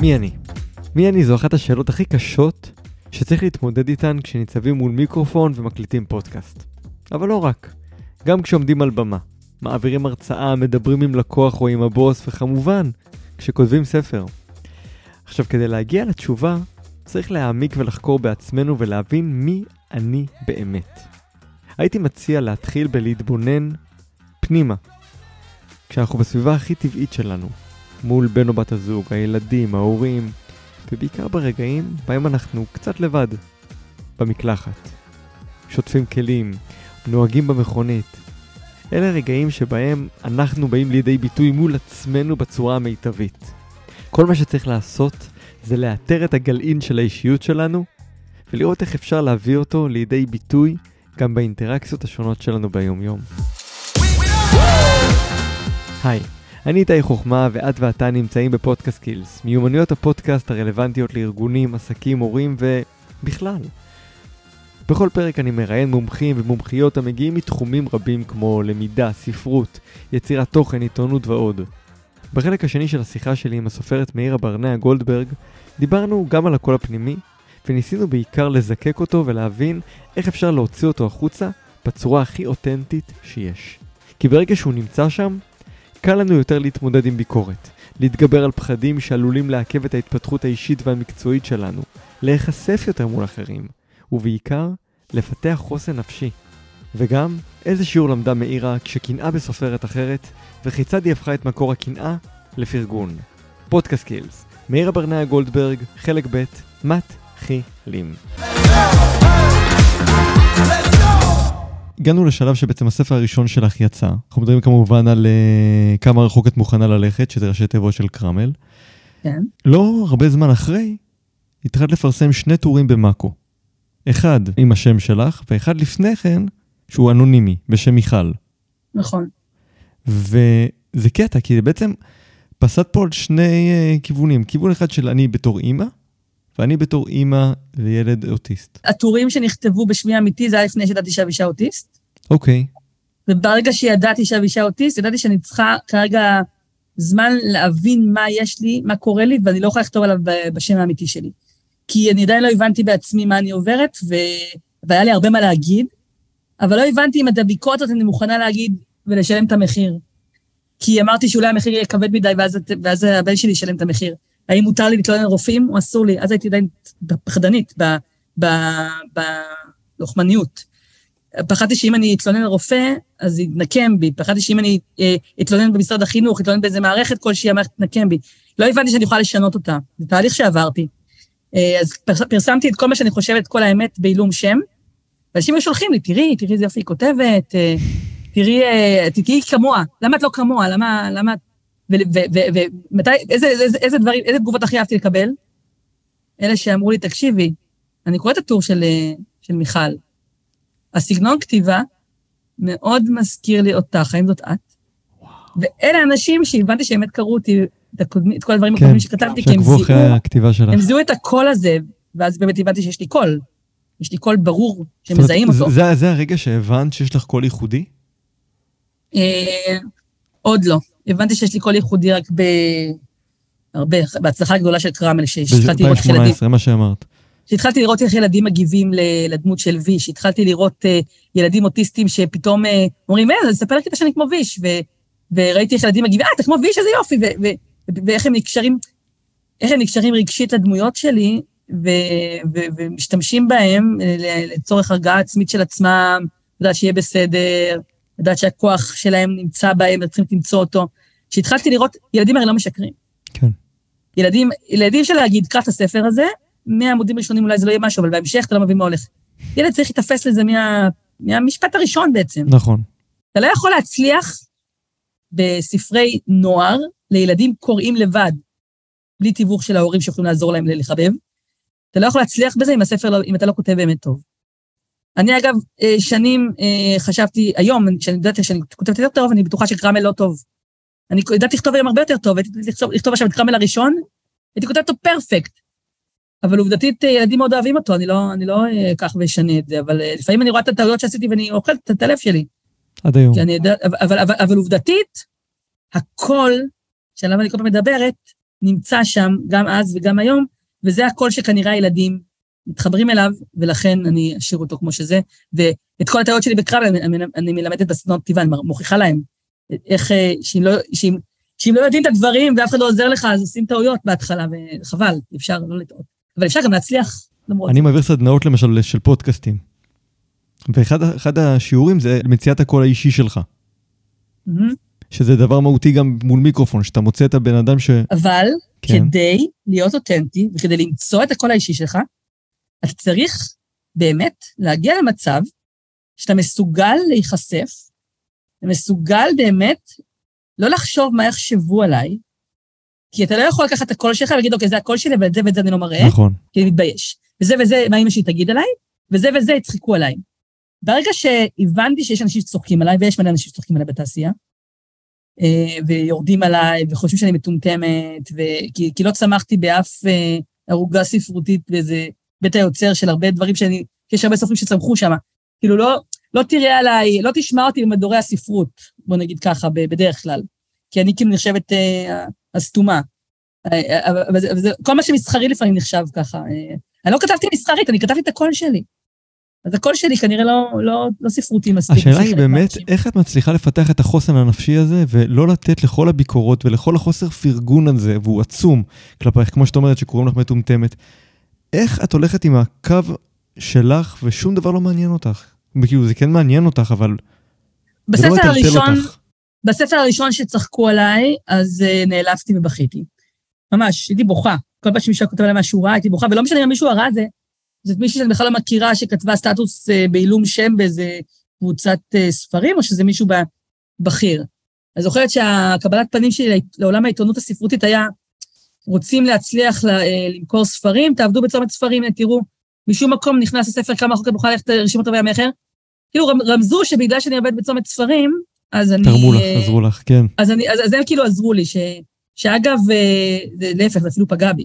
מי אני? מי אני זו אחת השאלות הכי קשות שצריך להתמודד איתן כשניצבים מול מיקרופון ומקליטים פודקאסט. אבל לא רק, גם כשעומדים על במה, מעבירים הרצאה, מדברים עם לקוח או עם הבוס, וכמובן, כשכותבים ספר. עכשיו, כדי להגיע לתשובה, צריך להעמיק ולחקור בעצמנו ולהבין מי אני באמת. הייתי מציע להתחיל בלהתבונן פנימה, כשאנחנו בסביבה הכי טבעית שלנו, מול בן או בת הזוג, הילדים, ההורים, ובעיקר ברגעים בהם אנחנו קצת לבד, במקלחת, שוטפים כלים, נוהגים במכונית. אלה רגעים שבהם אנחנו באים לידי ביטוי מול עצמנו בצורה המיטבית. כל מה שצריך לעשות זה לאתר את הגלעין של האישיות שלנו ולראות איך אפשר להביא אותו לידי ביטוי גם באינטראקציות השונות שלנו ביום-יום. היי, אני איתי חוכמה ואת ואתה נמצאים בפודקאסט קילס, מיומנויות הפודקאסט הרלוונטיות לארגונים, עסקים, הורים ובכלל. בכל פרק אני מראיין מומחים ומומחיות המגיעים מתחומים רבים כמו למידה, ספרות, יצירת תוכן, עיתונות ועוד. בחלק השני של השיחה שלי עם הסופרת מאירה ברנע גולדברג, דיברנו גם על הקול הפנימי, וניסינו בעיקר לזקק אותו ולהבין איך אפשר להוציא אותו החוצה בצורה הכי אותנטית שיש. כי ברגע שהוא נמצא שם, קל לנו יותר להתמודד עם ביקורת, להתגבר על פחדים שעלולים לעכב את ההתפתחות האישית והמקצועית שלנו, להיחשף יותר מול אחרים, ובעיקר, לפתח חוסן נפשי. וגם, איזה שיעור למדה מאירה כשקנאה בסופרת אחרת, וכיצד היא הפכה את מקור הקנאה לפרגון. פודקאסט קילס, מאירה ברנע גולדברג, חלק ב', מתחילים. הגענו לשלב שבעצם הספר הראשון שלך יצא. אנחנו מדברים כמובן על uh, כמה רחוק את מוכנה ללכת, שזה ראשי תיבות של קרמל. כן. לא הרבה זמן אחרי, התחלת לפרסם שני טורים במאקו. אחד עם השם שלך, ואחד לפני כן, שהוא אנונימי, בשם מיכל. נכון. וזה קטע, כי זה בעצם פסט פה על שני uh, כיוונים. כיוון אחד של אני בתור אימא, ואני בתור אימא לילד אוטיסט. הטורים שנכתבו בשמי האמיתי זה היה לפני שידעתי שאבישה אוטיסט. אוקיי. וברגע שידעתי שאבישה אוטיסט, ידעתי שאני צריכה כרגע זמן להבין מה יש לי, מה קורה לי, ואני לא יכולה לכתוב עליו בשם האמיתי שלי. כי אני עדיין לא הבנתי בעצמי מה אני עוברת, ו... והיה לי הרבה מה להגיד, אבל לא הבנתי אם את הביקורת הזאת אני מוכנה להגיד ולשלם את המחיר. כי אמרתי שאולי המחיר יהיה כבד מדי, ואז, ואז הבן שלי ישלם את המחיר. האם מותר לי להתלונן על רופאים או אסור לי? אז הייתי עדיין פחדנית, בלוחמניות. פחדתי שאם אני אתלונן על רופא, אז יתנקם בי. פחדתי שאם אני אה, אתלונן במשרד החינוך, אתלונן באיזה מערכת כלשהי, המערכת תתנקם בי. לא הבנתי שאני יכולה לשנות אותה. זה תהליך שעברתי. אה, אז פרסמתי את כל מה שאני חושבת, כל האמת, בעילום שם. ואנשים היו שולחים לי, תראי, תראי איזה יופי היא כותבת, אה, תראי, תהיי כמוה. למה את לא כמוה? למה, למה ומתי, איזה, איזה, איזה דברים, איזה תגובות הכי אהבתי לקבל? אלה שאמרו לי, תקשיבי, אני קוראת את הטור של, של מיכל. הסגנון כתיבה מאוד מזכיר לי אותך, האם זאת את? ואלה אנשים שהבנתי שבאמת קראו אותי, את, הקודמי, את כל הדברים כן, הקודמים שכתבתי, כי הם זיהו, הם זיהו את הקול הזה, ואז באמת הבנתי שיש לי קול. יש לי קול ברור שמזהים אותו. זה, זה הרגע שהבנת שיש לך קול ייחודי? אה, עוד לא. הבנתי שיש לי קול ייחודי רק ב... הרבה, בהצלחה גדולה של קרמל, שהתחלתי לראות איך ילדים... ב-2018, מה שאמרת. שהתחלתי לראות איך ילדים מגיבים לדמות של ויש, התחלתי לראות אה, ילדים אוטיסטים שפתאום אה, אומרים, אה, אז תספר לכיתה שאני כמו ויש, ו, וראיתי איך ילדים מגיבים, אה, אתה כמו ויש, איזה יופי, ו, ו, ו, ואיך הם נקשרים, איך הם נקשרים רגשית לדמויות שלי, ו, ו, ומשתמשים בהם לצורך הרגעה עצמית של עצמם, לדעת שיהיה בסדר, לדעת שהכוח שלהם נמצא בהם, וצריכים למצוא אותו. כשהתחלתי לראות, ילדים הרי לא משקרים. כן. ילדים, ילדים של להגיד, קרא את הספר הזה, מהעמודים הראשונים אולי זה לא יהיה משהו, אבל בהמשך אתה לא מבין מה הולך. ילד צריך להתאפס לזה מה, מהמשפט הראשון בעצם. נכון. אתה לא יכול להצליח בספרי נוער לילדים קוראים לבד, בלי תיווך של ההורים שיכולים לעזור להם לחבב. אתה לא יכול להצליח בזה אם הספר, לא, אם אתה לא כותב באמת טוב. אני אגב, אה, שנים אה, חשבתי, היום, כשאני יודעת שאני כותבת יותר טוב, אני בטוחה שקרמל לא טוב. אני יודעת לכתוב היום הרבה יותר טוב, הייתי לכתוב, לכתוב עכשיו את קרמל הראשון, הייתי כותבת אותו פרפקט. אבל עובדתית, אה, ילדים מאוד אוהבים אותו, אני לא, אני לא אקח ואשנה את זה, אבל לפעמים אני רואה את הטעויות שעשיתי ואני אוכלת את הלב שלי. עד היום. אני יודע, אבל, אבל, אבל, אבל עובדתית, הקול שעליו אני כל פעם מדברת, נמצא שם גם אז וגם היום, וזה הקול שכנראה הילדים מתחברים אליו, ולכן אני אשאיר אותו כמו שזה. ואת כל הטעויות שלי בקרב אני, אני מלמדת בסדנות כתיבה, אני מוכיחה להם איך, אה, שאם לא, שאם, שאם לא יודעים את הדברים ואף אחד לא עוזר לך, אז עושים טעויות בהתחלה, וחבל, אפשר לא לטעות. אבל אפשר גם להצליח למרות. אני מעביר סדנאות למשל של פודקאסטים. ואחד השיעורים זה מציאת הקול האישי שלך. Mm-hmm. שזה דבר מהותי גם מול מיקרופון, שאתה מוצא את הבן אדם ש... אבל כן. כדי להיות אותנטי וכדי למצוא את הקול האישי שלך, אתה צריך באמת להגיע למצב שאתה מסוגל להיחשף, ומסוגל באמת לא לחשוב מה יחשבו עליי, כי אתה לא יכול לקחת את הקול שלך ולהגיד, אוקיי, זה הקול שלי, ואת זה ואת זה אני לא מראה, נכון. כי אני מתבייש. וזה וזה, מה אמא שלי תגיד עליי, וזה וזה יצחקו עליי. ברגע שהבנתי שיש אנשים שצוחקים עליי, ויש מלא אנשים שצוחקים עליי בתעשייה, אה, ויורדים עליי, וחושבים שאני מטומטמת, וכי, כי לא צמחתי באף אה, ערוגה ספרותית באיזה בית היוצר של הרבה דברים שאני, יש הרבה סופרים שצמחו שם. כאילו, לא, לא תראה עליי, לא תשמע אותי במדורי הספרות, בוא נגיד ככה, בדרך כלל. כי אני כאילו נחשבת אה, הסתומה. אבל זה, זה, כל מה שמסחרי לפעמים נחשב ככה. אני לא כתבתי מסחרית, אני כתבתי את הקול שלי. אז הקול שלי כנראה לא, לא, לא ספרותי מספיק. השאלה היא באמת, איך את מצליחה לפתח את החוסן הנפשי הזה, ולא לתת לכל הביקורות ולכל החוסר פרגון הזה, והוא עצום כלפייך, כמו שאת אומרת, שקוראים לך מטומטמת. איך את הולכת עם הקו שלך ושום דבר לא מעניין אותך? כאילו, זה כן מעניין אותך, אבל... בספר לא הראשון, אותך. בספר הראשון שצחקו עליי, אז uh, נעלבתי ובכיתי. ממש, הייתי בוכה. כל פעם שמישהו כותב עליי משהו רע, הייתי בוכה, ולא משנה אם מישהו הרע זה, זאת מישהי שאני בכלל לא מכירה שכתבה סטטוס אה, בעילום שם באיזה קבוצת אה, ספרים, או שזה מישהו בכיר. אני זוכרת שהקבלת פנים שלי לעולם העיתונות הספרותית היה, רוצים להצליח אה, למכור ספרים, תעבדו בצומת ספרים, תראו, משום מקום נכנס לספר כמה חוקי מוכן ללכת לרשימות רבי המכר. כאילו רמזו שבגלל שאני עובדת בצומת ספרים, אז אני... תרמו לך, עזרו לך, כן. אז, אני, אז, אז הם כאילו עזרו לי, ש, שאגב, להפך, זה אפילו פגע בי.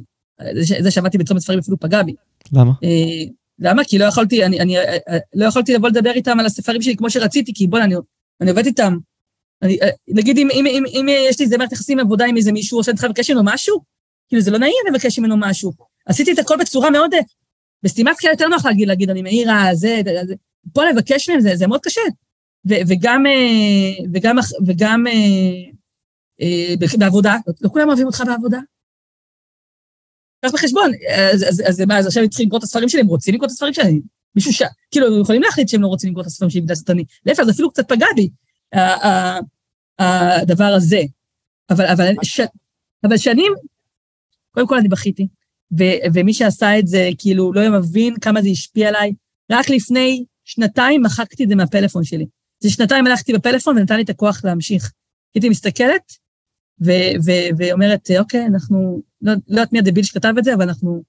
זה שעבדתי בצומת ספרים אפילו פגע בי. למה? אה, למה? כי לא יכולתי, אני, אני אה, אה, לא יכולתי לבוא לדבר איתם על הספרים שלי כמו שרציתי, כי בוא'נה, אני, אני עובד איתם. אני, נגיד, אם, אם, אם, אם יש לי איזה מערכת יחסים עבודה עם איזה מישהו, עושה איתך לבקש ממנו משהו, כאילו זה לא נעים לבקש ממנו משהו. עשיתי את הכל בצורה מאוד, בסתימת קהל יותר נוח להגיד, להגיד, אני מעירה, זה, זה, פה לבקש מהם, זה, זה מאוד קשה. ו, וגם, וגם, וגם, וגם בעבודה, לא כולם אוהבים אותך בעבודה, קח בחשבון, אז, אז, אז מה, אז עכשיו צריכים לקרוא את הספרים שלי, הם רוצים לקרוא את הספרים שלי? מישהו ש... כאילו, הם יכולים להחליט שהם לא רוצים לקרוא את הספרים שלי בגלל שטני. להפך, זה אפילו קצת פגע בי, הדבר הזה. אבל, אבל, ש... אבל שנים, קודם כל אני בכיתי, ו, ומי שעשה את זה, כאילו, לא מבין כמה זה השפיע עליי. רק לפני שנתיים מחקתי את זה מהפלאפון שלי. זה שנתיים הלכתי בפלאפון ונתן לי את הכוח להמשיך. הייתי מסתכלת, ואומרת, אוקיי, אנחנו, לא, לא יודעת מי הדביל שכתב את זה, אבל אנחנו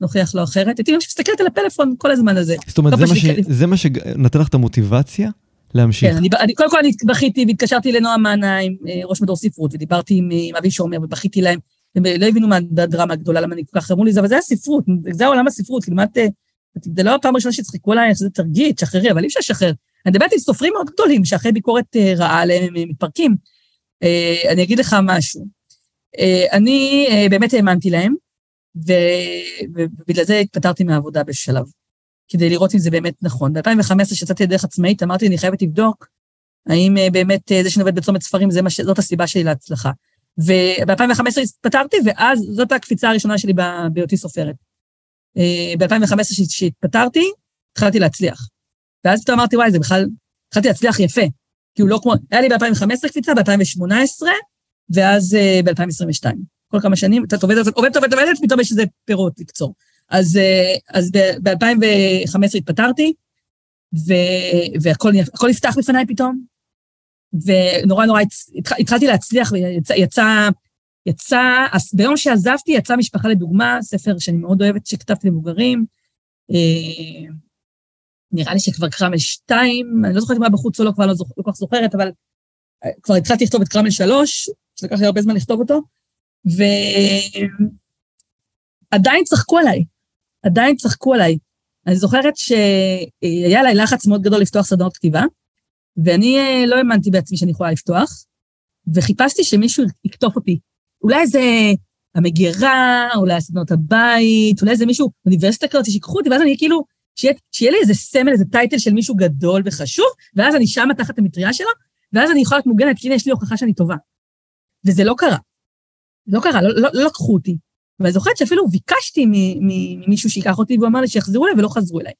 נוכיח לו אחרת. הייתי ממש מסתכלת על הפלאפון כל הזמן הזה. זאת אומרת, זה, מה ש... זה מה שנתן לך את המוטיבציה להמשיך. כן, אני, אני, קודם כל אני בכיתי והתקשרתי לנועם מנה עם אה, ראש מדור ספרות, ודיברתי עם, עם אבי שומר ובכיתי להם, הם לא הבינו מה הדרמה הגדולה, למה אני כל כך אמרו לי, זה, אבל זה הספרות, זה העולם הספרות, כאילו, מה את... זה לא הפעם הראשונה שצחקו עלייך, זה תרגיל, תשחררי, אבל אי אפשר לשחרר. אני מדברת עם סופרים מאוד גדולים, שאחרי ביקורת אה, רעה עליהם הם מתפרקים. אה, אני אגיד לך משהו. אה, אני אה, באמת האמנתי להם, ובגלל זה התפטרתי מהעבודה בשלב, כדי לראות אם זה באמת נכון. ב-2015, כשיצאתי לדרך עצמאית, אמרתי, אני חייבת לבדוק האם באמת זה שאני עובד בצומת ספרים. זאת הסיבה שלי להצלחה. וב-2015 התפטרתי, ואז זאת הקפיצה הראשונה שלי בהיותי סופרת. ב-2015 כשהתפטרתי, התחלתי להצליח. ואז פתאום אמרתי, וואי, זה בכלל, התחלתי להצליח יפה. כי הוא לא כמו, היה לי ב-2015 קפיצה, ב-2018, ואז uh, ב-2022. כל כמה שנים, אתה עובדת, עובדת, עובדת, עובדת, פתאום יש איזה פירות לקצור. אז, uh, אז ב-2015 התפטרתי, והכל נפתח בפניי פתאום, ונורא נורא התחלתי להצליח, ויצא, יצא, יצא, ביום שעזבתי יצא משפחה לדוגמה, ספר שאני מאוד אוהבת שכתבתי למבוגרים, uh, נראה לי שכבר קרמל 2, אני לא זוכרת אם היה בחוץ או לא, כבר לא, זוכ, לא כל כך זוכרת, אבל אה, כבר התחלתי לכתוב את קרמל 3, שלקח לי הרבה זמן לכתוב אותו, ועדיין צחקו עליי, עדיין צחקו עליי. אני זוכרת שהיה עליי לחץ מאוד גדול לפתוח סדנות כתיבה, ואני אה, לא האמנתי בעצמי שאני יכולה לפתוח, וחיפשתי שמישהו יקטוף אותי. אולי איזה המגירה, אולי הסדנות הבית, אולי איזה מישהו, אוניברסיטה כזאת, שיקחו אותי, ואז אני כאילו, שיהיה, שיהיה לי איזה סמל, איזה טייטל של מישהו גדול וחשוב, ואז אני שמה תחת המטריה שלו, ואז אני יכולה להיות מוגנת, כי הנה יש לי הוכחה שאני טובה. וזה לא קרה. לא קרה, לא, לא, לא לקחו אותי. ואני זוכרת שאפילו ביקשתי ממישהו שייקח אותי, והוא אמר לי שיחזרו אליי, ולא חזרו אליי.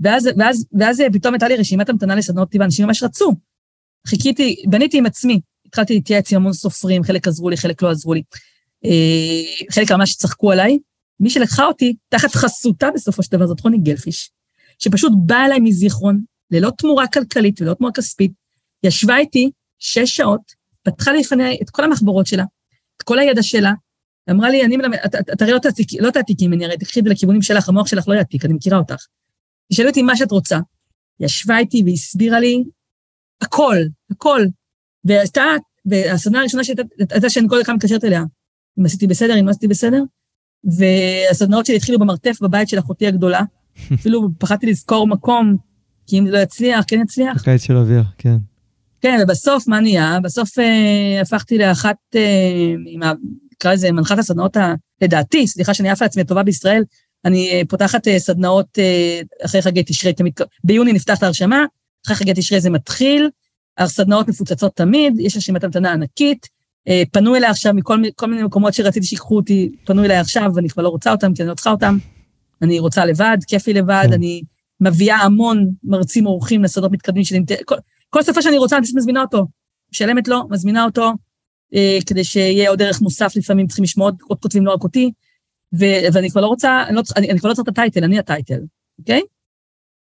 ואז, ואז, ואז פתאום הייתה לי רשימת המתנה לסדנות אותי, ואנשים ממש רצו. חיכיתי, בניתי עם עצמי, התחלתי להתייעץ עם המון סופרים, חלק עזרו לי, חלק לא עזרו לי. אה, חלק ממש צחקו עליי. מי שלקחה אותי, תחת חסותה בסופו של דבר, זאת רוני גלפיש, שפשוט באה אליי מזיכרון, ללא תמורה כלכלית וללא תמורה כספית, ישבה איתי שש שעות, פתחה לי לפני את כל המחברות שלה, את כל הידע שלה, אמרה לי, אני מלמד, את הרי לא לא תעתיקי ממני, הרי תקחי את זה לכיוונים שלך, המוח שלך לא יעתיק, אני מכירה אותך. תשאלי אותי מה שאת רוצה. ישבה איתי והסבירה לי הכל, הכל. והייתה, והסדנה הראשונה שהייתה שאני כל הזמן מתקשרת אליה, אם עשיתי בסדר, אם לא עשיתי בסדר, והסדנאות שלי התחילו במרתף בבית של אחותי הגדולה, אפילו פחדתי לזכור מקום, כי אם לא יצליח, כן יצליח. בקיץ של אביה, כן. כן, ובסוף, מה נהיה? בסוף אה, הפכתי לאחת, אה, עם ה... נקרא לזה מנחת הסדנאות, ה... לדעתי, סליחה שאני עפה לעצמי הטובה בישראל, אני אה, פותחת אה, סדנאות אה, אחרי חגי תשרי, תמיד, ביוני נפתח את ההרשמה, אחרי חגי תשרי זה מתחיל, הסדנאות מפוצצות תמיד, יש רשימת המתנה ענקית, פנו אליי עכשיו מכל מיני מקומות שרציתי שיקחו אותי, פנו אליי עכשיו, ואני כבר לא רוצה אותם, כי אני לא צריכה אותם, אני רוצה לבד, כיף לי לבד, כן. אני מביאה המון מרצים אורחים לסדנות מתקדמים שלי, כל, כל ספר שאני רוצה, אני פשוט מזמינה אותו, משלמת לו, מזמינה אותו, כדי שיהיה עוד ערך מוסף, לפעמים צריכים לשמוע עוד, עוד כותבים, לא רק אותי. ו- ואני כבר לא רוצה, אני, לא, אני, אני כבר לא צריך את הטייטל, אני הטייטל, אוקיי?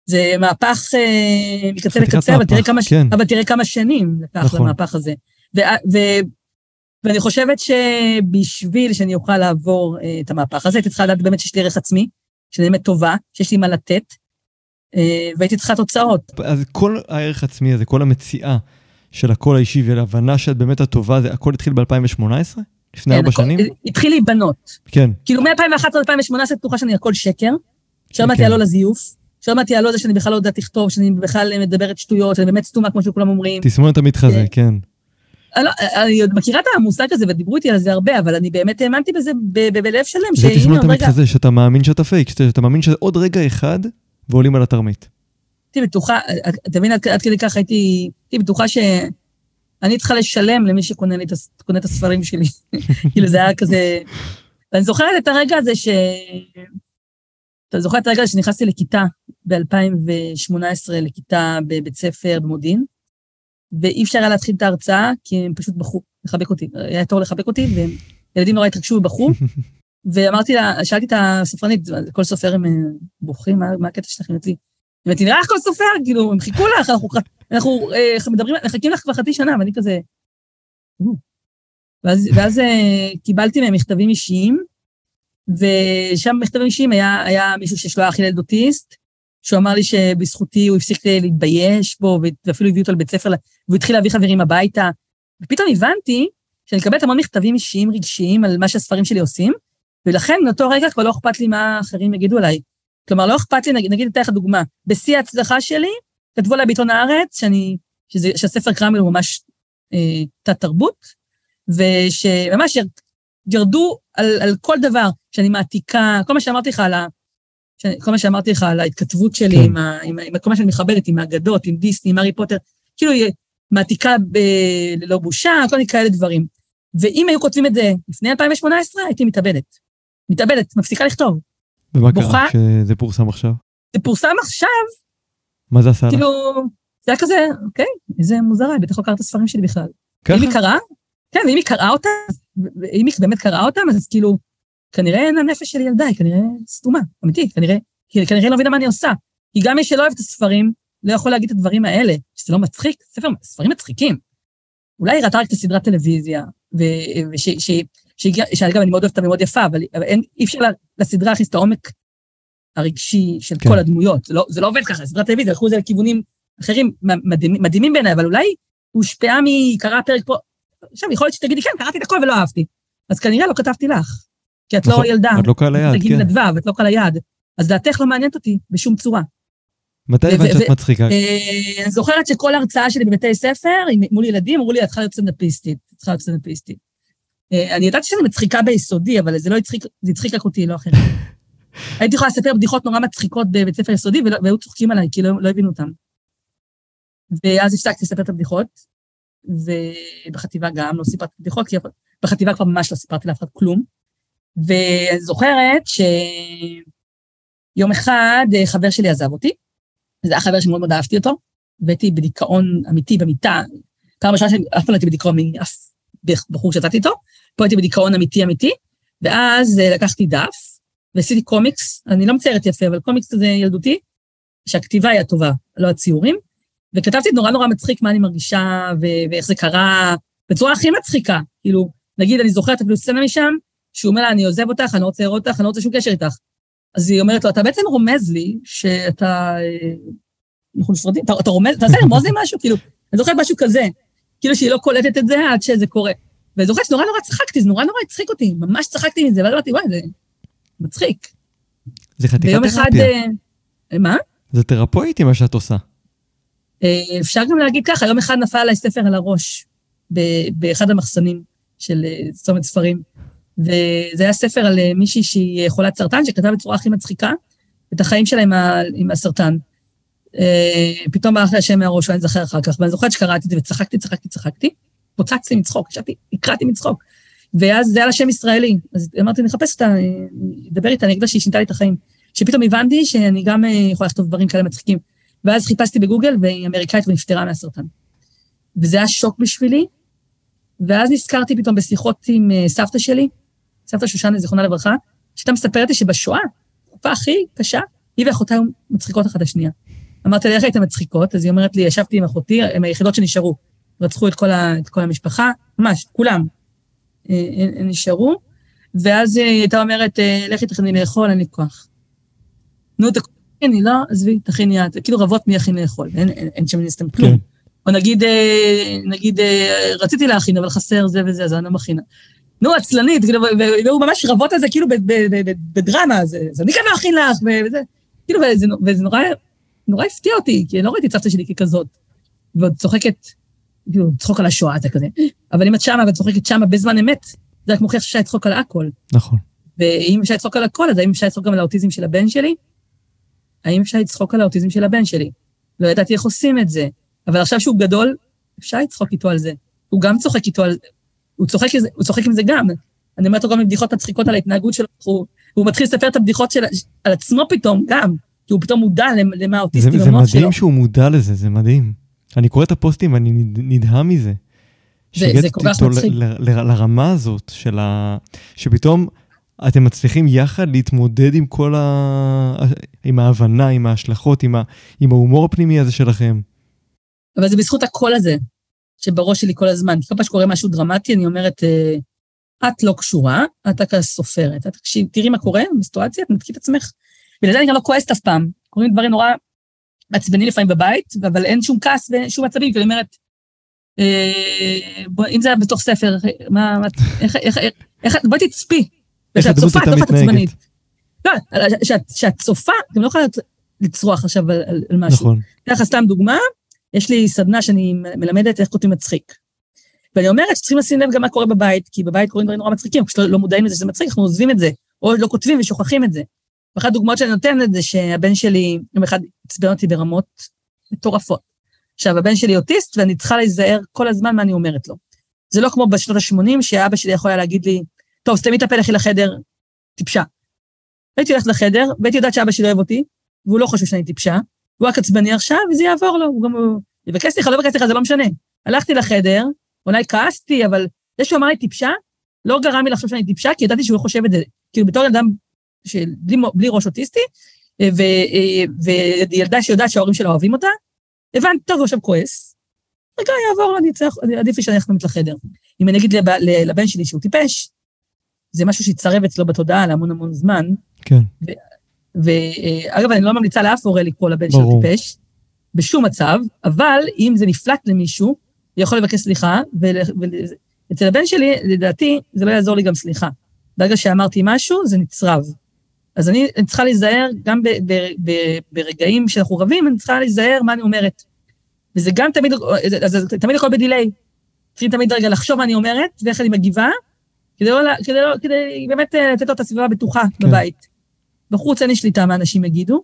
זה מהפך אה, מקצה לקצה, אבל, תראה כמה, כן. אבל תראה כמה שנים לקח נכון. למהפך הזה. ו, ו, ואני חושבת שבשביל שאני אוכל לעבור אה, את המהפך הזה, הייתי צריכה לדעת באמת שיש לי ערך עצמי, שאני באמת טובה, שיש לי מה לתת, אה, והייתי צריכה תוצאות. אז כל הערך עצמי הזה, כל המציאה של הקול האישי ולהבנה שאת באמת הטובה, זה הכל התחיל ב-2018? לפני ארבע שנים? התחיל להיבנות. כן. כאילו מ-2011 עד 2018 בטוחה שאני הכל שקר. שמעתי על לא לזיוף. שמעתי על לא זה שאני בכלל לא יודעת לכתוב, שאני בכלל מדברת שטויות, שאני באמת סתומה כמו שכולם אומרים. תסמונת המתחזה, כן. לא, אני עוד מכירה את המושג הזה ודיברו איתי על זה הרבה, אבל אני באמת האמנתי בזה בלב שלם. זה תסמונת המתחזה, שאתה מאמין שאתה פייק, שאתה מאמין שעוד רגע אחד ועולים על התרמית. הייתי בטוחה, אתה מבין, עד כדי כך הייתי בטוחה ש... אני צריכה לשלם למי שקונה לי את הספרים שלי. כאילו זה היה כזה... ואני זוכרת את הרגע הזה ש... אתה זוכר את הרגע הזה שנכנסתי לכיתה ב-2018, לכיתה בבית ספר במודיעין, ואי אפשר היה להתחיל את ההרצאה, כי הם פשוט בכו, לחבק אותי. היה תור לחבק אותי, וילדים נורא התרגשו ובכו. ואמרתי לה, שאלתי את הספרנית, כל סופר הם בוכים, מה, מה הקטע שלכם? אמרתי, נראה לך כל סופר, כאילו, הם חיכו לך, אנחנו אנחנו אה, מדברים, מחכים לך כבר חצי שנה, ואני כזה... ואז, ואז אה, קיבלתי מהם מכתבים אישיים, ושם במכתבים אישיים היה, היה מישהו אח ילד אוטיסט, שהוא אמר לי שבזכותי הוא הפסיק להתבייש בו, ואפילו הביא אותו לבית ספר, והוא התחיל להביא חברים הביתה. ופתאום הבנתי שאני מקבלת המון מכתבים אישיים רגשיים על מה שהספרים שלי עושים, ולכן מאותו רגע כבר לא אכפת לי מה אחרים יגידו עליי. כלומר, לא אכפת לי, נגיד, נגיד אתן לך דוגמה, בשיא ההצלחה שלי, כתבו עליי בעיתון הארץ, שאני, שזה, שהספר קרמל הוא ממש אה, תת-תרבות, ושממש ירדו על, על כל דבר שאני מעתיקה, כל מה שאמרתי לך על ה... כל מה שאמרתי לך על ההתכתבות שלי כן. עם, ה, עם, עם כל מה שאני מכבדת, עם האגדות, עם דיסני, עם הארי פוטר, כאילו מעתיקה ב, ללא בושה, כל מיני כאלה דברים. ואם היו כותבים את זה לפני 2018, הייתי מתאבדת. מתאבדת, מפסיקה לכתוב. ומה קרה כשזה פורסם עכשיו? זה פורסם עכשיו, מה זה עשה לך? כאילו, זה היה כזה, אוקיי, איזה מוזרה, היא בטח לא קראה את הספרים שלי בכלל. ככה? אם היא קראה, כן, ואם היא קראה אותם, אם היא באמת קראה אותם, אז כאילו, כנראה אין הנפש של ילדה, היא כנראה סתומה, אמיתי, כנראה, היא כנראה לא מבינה מה אני עושה. כי גם מי שלא אוהב את הספרים, לא יכול להגיד את הדברים האלה, שזה לא מצחיק, ספר, ספרים מצחיקים. אולי היא ראתה רק את הסדרת טלוויזיה, שאגב, אני מאוד אוהבת אותה ומאוד יפה, אבל אי אפשר לסדרה להכניס את העומק הרגשי של כן. כל הדמויות. זה לא, זה לא עובד ככה, סדרת טלוויזיה, לקחו את זה לכיוונים אחרים, מדהימים, מדהימים בעיניי, אבל אולי הושפעה מקרא פרק פה. עכשיו, יכול להיות שתגידי, כן, קראתי את הכל ולא אהבתי. אז כנראה לא כתבתי לך, כי את לא נכון, לא ילדה. את לא קל היד, כן. נדבה, ואת לא קל היד. אז דעתך לא מעניינת אותי בשום צורה. מתי הבנת שאת מצחיקה? אה, אני זוכרת שכל הרצאה שלי בבתי ספר, מול ילדים, אמרו לי, את צריכה להיות סטנדאפיסטית. את צריכה להיות סטנדאפיסטית. אה, אני ידעתי שאני מצחיקה ביסודי, אבל זה לא הצחיק, זה הצחיק רק אותי, לא אחרת. הייתי יכולה לספר בדיחות נורא מצחיקות בבית ספר יסודי, והיו צוחקים עליי, כי לא, לא הבינו אותם. ואז הפסקתי לספר את הבדיחות, ובחטיבה גם לא סיפרתי בדיחות, כי בחטיבה כבר ממש לא סיפרתי לאף אחד כלום. ואני זוכרת שיום אחד אה, חבר שלי עזב אותי, זה היה חבר שמאוד מאוד אהבתי אותו, והייתי בדיכאון אמיתי במיטה. פעם ראשונה שאני אף פעם לא הייתי בדיכאון מאף בחור שיצאתי איתו, פה הייתי בדיכאון אמיתי אמיתי, ואז אה, לקחתי דף ועשיתי קומיקס, אני לא מציירת יפה, אבל קומיקס כזה ילדותי, שהכתיבה הייתה טובה, לא הציורים, וכתבתי נורא נורא מצחיק מה אני מרגישה ו- ואיך זה קרה, בצורה הכי מצחיקה. כאילו, נגיד, אני זוכרת אפילו סצנה משם, שהוא אומר לה, אני עוזב אותך, אני לא רוצה לראות אותך, אני לא רוצה שום קשר איתך. אז היא אומרת לו, אתה בעצם רומז לי שאתה... אה, אנחנו נפרדים, אתה, אתה רומז, אתה עושה לרמוז לי משהו? כאילו, אני זוכרת משהו כזה, כאילו שהיא לא קולטת את זה עד שזה קורה. ואני זוכרת שנורא נורא צחקתי, זה נורא נורא הצחיק אותי, ממש צחקתי מזה, ואז אמרתי, וואי, זה מצחיק. זה חתיכת תרפיה. אחד, אה, מה? זה תרפויטי מה שאת עושה. אה, אפשר גם להגיד ככה, יום אחד נפל עליי ספר על הראש, באחד המחסנים של אה, צומת ספרים. וזה היה ספר על אה, מישהי שהיא חולת סרטן, שכתבה בצורה הכי מצחיקה את החיים שלה עם, ה, עם הסרטן. פתאום ברח לי השם מהראש, ואני זוכר אחר כך, ואני זוכרת שקראתי את זה וצחקתי, צחקתי, צחקתי, פוצצתי מצחוק, ישבתי, הקראתי מצחוק. ואז זה היה לה שם ישראלי, אז אמרתי, אני אחפש אותה, אדבר איתה, אני אגיד לה שהיא שינתה לי את החיים. שפתאום הבנתי שאני גם יכולה לכתוב דברים כאלה מצחיקים. ואז חיפשתי בגוגל, והיא אמריקאית ונפטרה מהסרטן. וזה היה שוק בשבילי, ואז נזכרתי פתאום בשיחות עם uh, סבתא שלי, סבתא שושנה, זיכרונה לברכה, שהייתה מספרת לי שבשואה, התקופה הכי קשה, היא ואחותה היו מצחיקות אחת השנייה. אמרתי לה, איך הייתן מצחיקות? אז היא אומרת לי, ישבתי עם אחותי, הן היחידות שנשארו. רצחו את כל, ה, את כל המשפחה, ממש, כולם. אה, הם נשארו, ואז היא הייתה אומרת, אה, לכי תכני לאכול, אין לי כוח. נו, אני לא, עזבי, תכיני את, כאילו רבות מי יכין לאכול, אין, אין, אין שם נסתם כלום. כן. או נגיד, אה, נגיד, אה, רציתי להכין, אבל חסר זה וזה, אז אני לא מכינה. נו, עצלנית, כאילו, והוא ממש רבות על זה, כאילו, בדרמה, אז אני כאן להכין לך, וזה, כאילו, וזה, וזה נורא, נורא הפתיע אותי, כי לא ראיתי את סבתא שלי ככזאת. ועוד צוחקת, כאילו, צחוק על השואה, זה כזה. אבל אם את שמה ואת צוחקת שמה בזמן אמת, זה רק מוכיח שאפשר לצחוק על הכל. נכון. ואם אפשר לצחוק על הכל, אז האם אפשר לצחוק גם על האוטיזם של הבן שלי? האם אפשר לצחוק על האוטיזם של הבן שלי? לא ידעתי איך עושים את זה, אבל עכשיו שהוא גדול, אפשר לצחוק איתו על זה. הוא גם צוחק איתו על... הוא צוחק, הוא צוחק עם זה גם. אני אומרת לו גם בדיחות מצחיקות על ההתנהגות שלו, הוא, הוא מתחיל לספר את הבדיחות של, על עצמו פתאום, גם, כי הוא פתאום מודע למה האוטיסטים שלו. זה מדהים שהוא מודע לזה, זה מדהים. אני קורא את הפוסטים ואני נדהם מזה. זה, זה כל כך מצחיק. לרמה הזאת של ה... שפתאום אתם מצליחים יחד להתמודד עם כל ה... עם ההבנה, עם ההשלכות, עם, ה... עם ההומור הפנימי הזה שלכם. אבל זה בזכות הקול הזה, שבראש שלי כל הזמן. כל פעם שקורה משהו דרמטי, אני אומרת, אה, את לא קשורה, את רק סופרת. את תראי מה קורה בסיטואציה, תנתקי את עצמך. בגלל זה אני גם לא כועסת אף פעם. קורים דברים נורא מעצבנים לפעמים בבית, אבל אין שום כעס ושום עצבים, כי אני אומרת, אה, בוא, אם זה היה בתוך ספר, מה, מה איך, איך, איך, איך, בואי תצפי, איך הדמות הייתה מתנהגת. לא, כשאת צופה, אתם לא יכולים לצרוח עכשיו על, על, משהו. נכון. ככה סתם דוגמה, יש לי סדנה שאני מלמדת איך כותבים מצחיק. ואני אומרת שצריכים לשים לב גם מה קורה בבית, כי בבית קורים דברים נורא מצחיקים, פשוט לא, לא מודעים לזה שזה מצחיק, אנחנו עוזבים את זה, או לא כותבים ושוכחים את זה. ואחת הדוגמאות שאני נותנת זה שהבן שלי יום אחד עצבן אותי ברמות מטורפות. עכשיו, הבן שלי אוטיסט, ואני צריכה להיזהר כל הזמן מה אני אומרת לו. זה לא כמו בשנות ה-80, שאבא שלי יכול היה להגיד לי, טוב, סתמי את הפה, לכי לחדר, טיפשה. הייתי הולכת לחדר, והייתי יודעת שאבא שלי אוהב אותי, והוא לא חושב שאני טיפשה, הוא רק עצבני עכשיו, וזה יעבור לו, הוא גם... יבקש סליחה, לא יבקש סליחה, זה לא משנה. הלכתי לחדר, אולי כעסתי, אבל זה שהוא אמר לי טיפשה, לא גרם לי לחשוב שאני טיפשה, כי ידעתי שהוא לא חושב את זה. כאילו, בתור אדם שבלי, בלי ראש אוטיסטי, ו, וילדה שיודעת שההורים שלה אוהבים אותה, הבנתי, טוב, הוא עכשיו כועס. רגע, יעבור, אני צריך, עדיף לי שאני אלך לחדר. אם אני אגיד לבן שלי שהוא טיפש, זה משהו שיצרב אצלו בתודעה להמון המון זמן. כן. ואגב, אני לא ממליצה לאף הורה לקרוא לבן שלו טיפש, בשום מצב, אבל אם זה נפלט למישהו, הוא יכול לבקש סליחה, ואצל הבן שלי, לדעתי, זה לא יעזור לי גם סליחה. ברגע שאמרתי משהו, זה נצרב. אז אני, אני צריכה להיזהר, גם ב, ב, ב, ברגעים שאנחנו רבים, אני צריכה להיזהר מה אני אומרת. וזה גם תמיד, אז תמיד הכל בדיליי. צריכים תמיד רגע לחשוב מה אני אומרת, ואיך אני מגיבה, כדי, לא, כדי, לא, כדי באמת אה, לתת לו את הסביבה הבטוחה כן. בבית. בחוץ אין לי שליטה מה אנשים יגידו,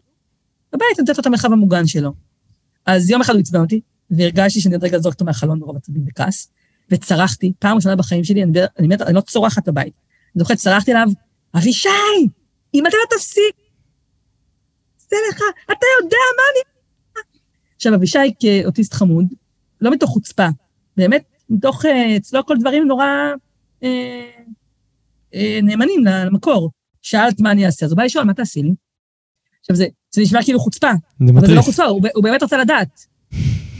בבית אני נותנת לו את המרחב המוגן שלו. אז יום אחד הוא עצבן אותי, והרגשתי שאני עוד רגע לזרוק אותו מהחלון מרוב עצבים בכעס, וצרחתי, פעם ראשונה בחיים שלי, אני, אני, באמת- אני לא צורחת בבית. אני זוכרת, צרחתי עליו, אבישי, אם אתה לא תפסיק, זה לך, אתה יודע מה אני... עכשיו, אבישי כאוטיסט חמוד, לא מתוך חוצפה, באמת, מתוך, אה, אצלו כל דברים נורא אה, אה, נאמנים למקור. שאלת מה אני אעשה, אז הוא בא לשאול, מה תעשי לי? עכשיו, זה, זה נשמע כאילו חוצפה, אבל זה לא מטריף. חוצפה, הוא, הוא באמת רצה לדעת.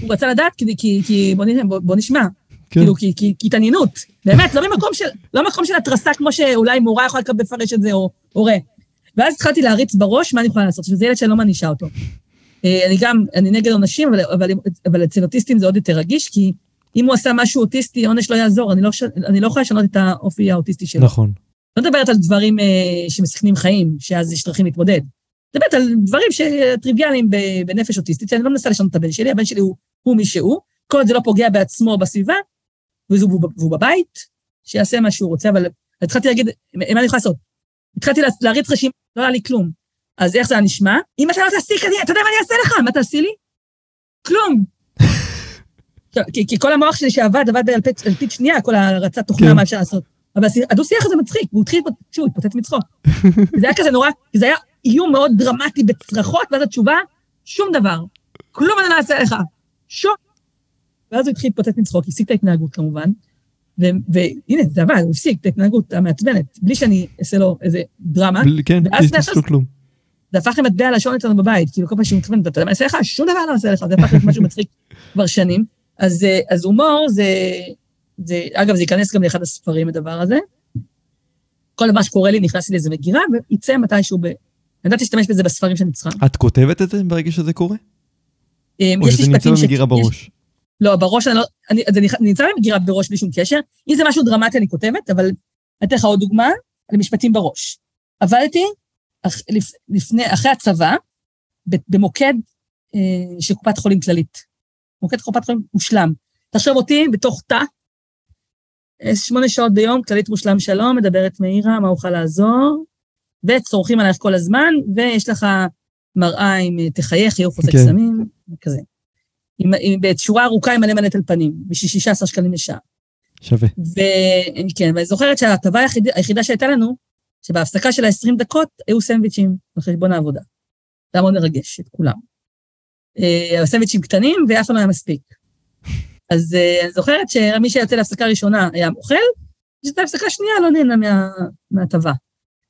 הוא רצה לדעת כי, כי, כי בוא, נראה, בוא, בוא נשמע, כן. כאילו, כי, כי, כי התעניינות. באמת, לא ממקום של, לא ממקום של התרסה כמו שאולי מורה יכולה לקבל לפרש את זה, או הורה. ואז התחלתי להריץ בראש מה אני יכולה לעשות, שזה ילד שאני לא מענישה אותו. אה, אני גם, אני נגד עונשים, אבל, אבל, אבל אצל אוטיסטים זה עוד יותר רגיש, כי אם הוא עשה משהו אוטיסטי, עונש לא יעזור, אני לא, אני לא יכולה לשנות את האופי האוטיסטי שלו. נכון. לא מדברת על דברים אה, שמסכנים חיים, שאז יש דרכים להתמודד. מדברת על דברים שטריוויאליים בנפש אוטיסטית, אני לא מנסה לשנות את הבן שלי, הבן שלי הוא, הוא מי שהוא, כל עוד זה לא פוגע בעצמו בסביבה, והוא, והוא בבית, שיעשה מה שהוא רוצה, אבל התחלתי להגיד, מה אני יכולה לעשות? התחלתי לה- להריץ רשימה, לא היה לי כלום. אז איך זה היה נשמע? אם אתה לא תעסיק, אני, אתה יודע מה אני אעשה לך? מה תעשי לי? כלום. כי, כי כל המוח שלי שעבד, עבד באלפית אלפית שנייה, כל הרצת תוכנה, כן. מה אפשר לעשות. אבל הדו-שיח הזה מצחיק, והוא התחיל, שהוא התפוצץ מצחוק. זה היה כזה נורא, זה היה איום מאוד דרמטי בצרחות, ואז התשובה, שום דבר. כלום אני לא אעשה לך. שום. ואז הוא התחיל להתפוצץ מצחוק, הפסיק את ההתנהגות כמובן, והנה, זה עבד, הוא הפסיק את ההתנהגות המעצבנת, בלי שאני אעשה לו איזה דרמה. כן, שתעשו כלום. זה הפך למטבע לשון אצלנו בבית, כאילו כל פעם שהוא מתכוון, אתה יודע מה אני אעשה לך? שום דבר לא אעשה לך, זה הפך להיות משהו מצחיק כבר שנים. אז, אה, אז הומור זה, זה, אגב, זה ייכנס גם לאחד הספרים, הדבר הזה. כל מה שקורה לי נכנס לי לאיזה מגירה, ויצא מתישהו ב... אני יודעת להשתמש בזה בספרים שאני צריכה. את כותבת את זה ברגע שזה קורה? אה, או שזה נמצא במגירה בראש? לא, בראש אני לא... אני, זה נכ- נמצא במגירה בראש בלי שום קשר. אם זה משהו דרמטי אני כותבת, אבל אני אתן לך עוד דוגמה, על משפטים בראש. עבדתי אח, לפ, לפני, אחרי הצבא, במוקד אה, של קופת חולים כללית. מוקד קופת חולים מושלם. תחשוב אותי בתוך תא, אה, שמונה שעות ביום, כללית מושלם שלום, מדברת מאירה, מה אוכל לעזור, וצורכים עלייך כל הזמן, ויש לך מראה עם אה, תחייך, חיוך חוסק כן. סמים, כזה. עם, עם, בשורה ארוכה עם מלא מלא טלפנים, בשביל 16 שקלים לשעה. שווה. וכן, ואני זוכרת שההטבה היחיד, היחידה שהייתה לנו, שבהפסקה של ה-20 דקות היו סנדוויצ'ים על חשבון העבודה. זה היה מאוד מרגש את כולם. אה, סנדוויצ'ים קטנים, ואף פעם לא היה מספיק. אז אה, אני זוכרת שמי שיוצא להפסקה ראשונה היה אוכל, ושאת ההפסקה שנייה לא נהנה מה- מההטבה.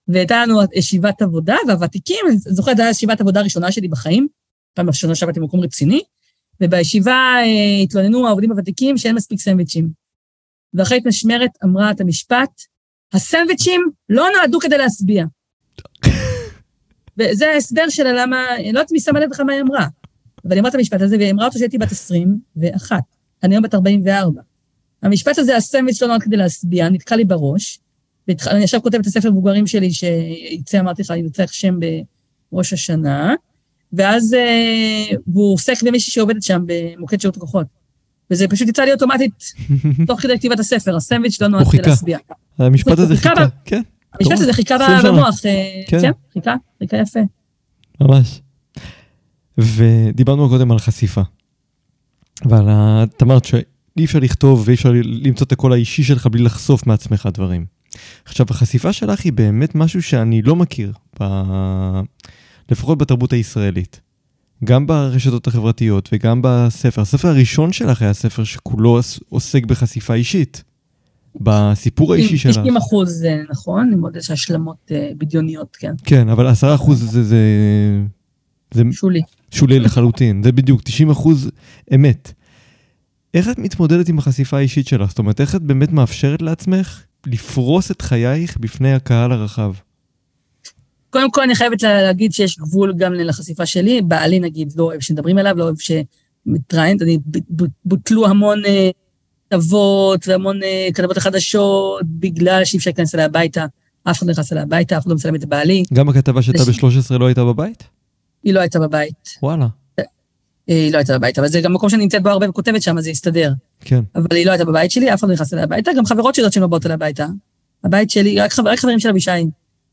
והייתה לנו ישיבת עבודה, והוותיקים, אני זוכרת, זו הייתה ישיבת עבודה הראשונה שלי בחיים, פעם ראשונה שעבדתי במקום רציני, ובישיבה אה, התלוננו העובדים הוותיקים שאין מספיק סנדוויצ'ים. ואחרית משמרת אמרה את המשפט, הסנדוויצ'ים לא נועדו כדי להשביע. וזה ההסבר שלה למה, אני לא יודעת מי שמה לב לך מה היא אמרה, אבל היא אמרה את המשפט הזה, והיא אמרה אותו כשהייתי בת 21, אני היום בת 44. המשפט הזה, הסנדוויץ' לא נועד כדי להשביע, נתקע לי בראש, ואני עכשיו כותבת את הספר מבוגרים שלי, שיצא, אמרתי לך, יוצא שם בראש השנה, ואז, אה, והוא עוסק במישהי שעובדת שם במוקד שירות לקוחות. וזה פשוט יצא לי אוטומטית, תוך כדי כתיבת הספר, הסנדוויץ' לא נועד הוא. להשביע. המשפט הזה הוא חיכה כן, המשפט הזה חיכה 20 שנה. במוח, אה, כן. כן, חיכה, חיכה יפה. ממש. ודיברנו קודם על חשיפה. ועל ה... את אמרת שאי אפשר לכתוב ואי אפשר למצוא את הקול האישי שלך בלי לחשוף מעצמך דברים. עכשיו, החשיפה שלך היא באמת משהו שאני לא מכיר, ב... לפחות בתרבות הישראלית. גם ברשתות החברתיות וגם בספר. הספר הראשון שלך היה ספר שכולו עוסק בחשיפה אישית. בסיפור האישי שלך. 90 אחוז זה נכון, עם עוד איזה השלמות אה, בדיוניות, כן, כן, אבל עשרה אחוז זה, זה, זה שולי. שולי לחלוטין, זה בדיוק, 90 אחוז אמת. איך את מתמודדת עם החשיפה האישית שלך? זאת אומרת, איך את באמת מאפשרת לעצמך לפרוס את חייך בפני הקהל הרחב? קודם כל, אני חייבת לה- להגיד שיש גבול גם לחשיפה שלי. בעלי, נגיד, לא אוהב שמדברים עליו, לא אוהב שמתראיינת. אני, בוטלו המון אה, כתבות והמון אה, כתבות לחדשות, בגלל שאי אפשר להיכנס אליי הביתה. אף אחד לא נכנס אליי הביתה, אף אחד לא מצלם את בעלי. גם הכתבה שהייתה יש- ב-13 לא הייתה בבית? היא לא הייתה בבית. וואלה, אה, היא לא הייתה בבית, אבל זה גם מקום שאני נמצאת בו הרבה וכותבת שם, אז זה יסתדר. כן. אבל היא לא הייתה בבית שלי, אף אחד לא נכנס אליי הביתה. גם חברות שלי שהן לא באות אליי הביתה. הבית שלי, רק, חבר, רק חברים של אבישי,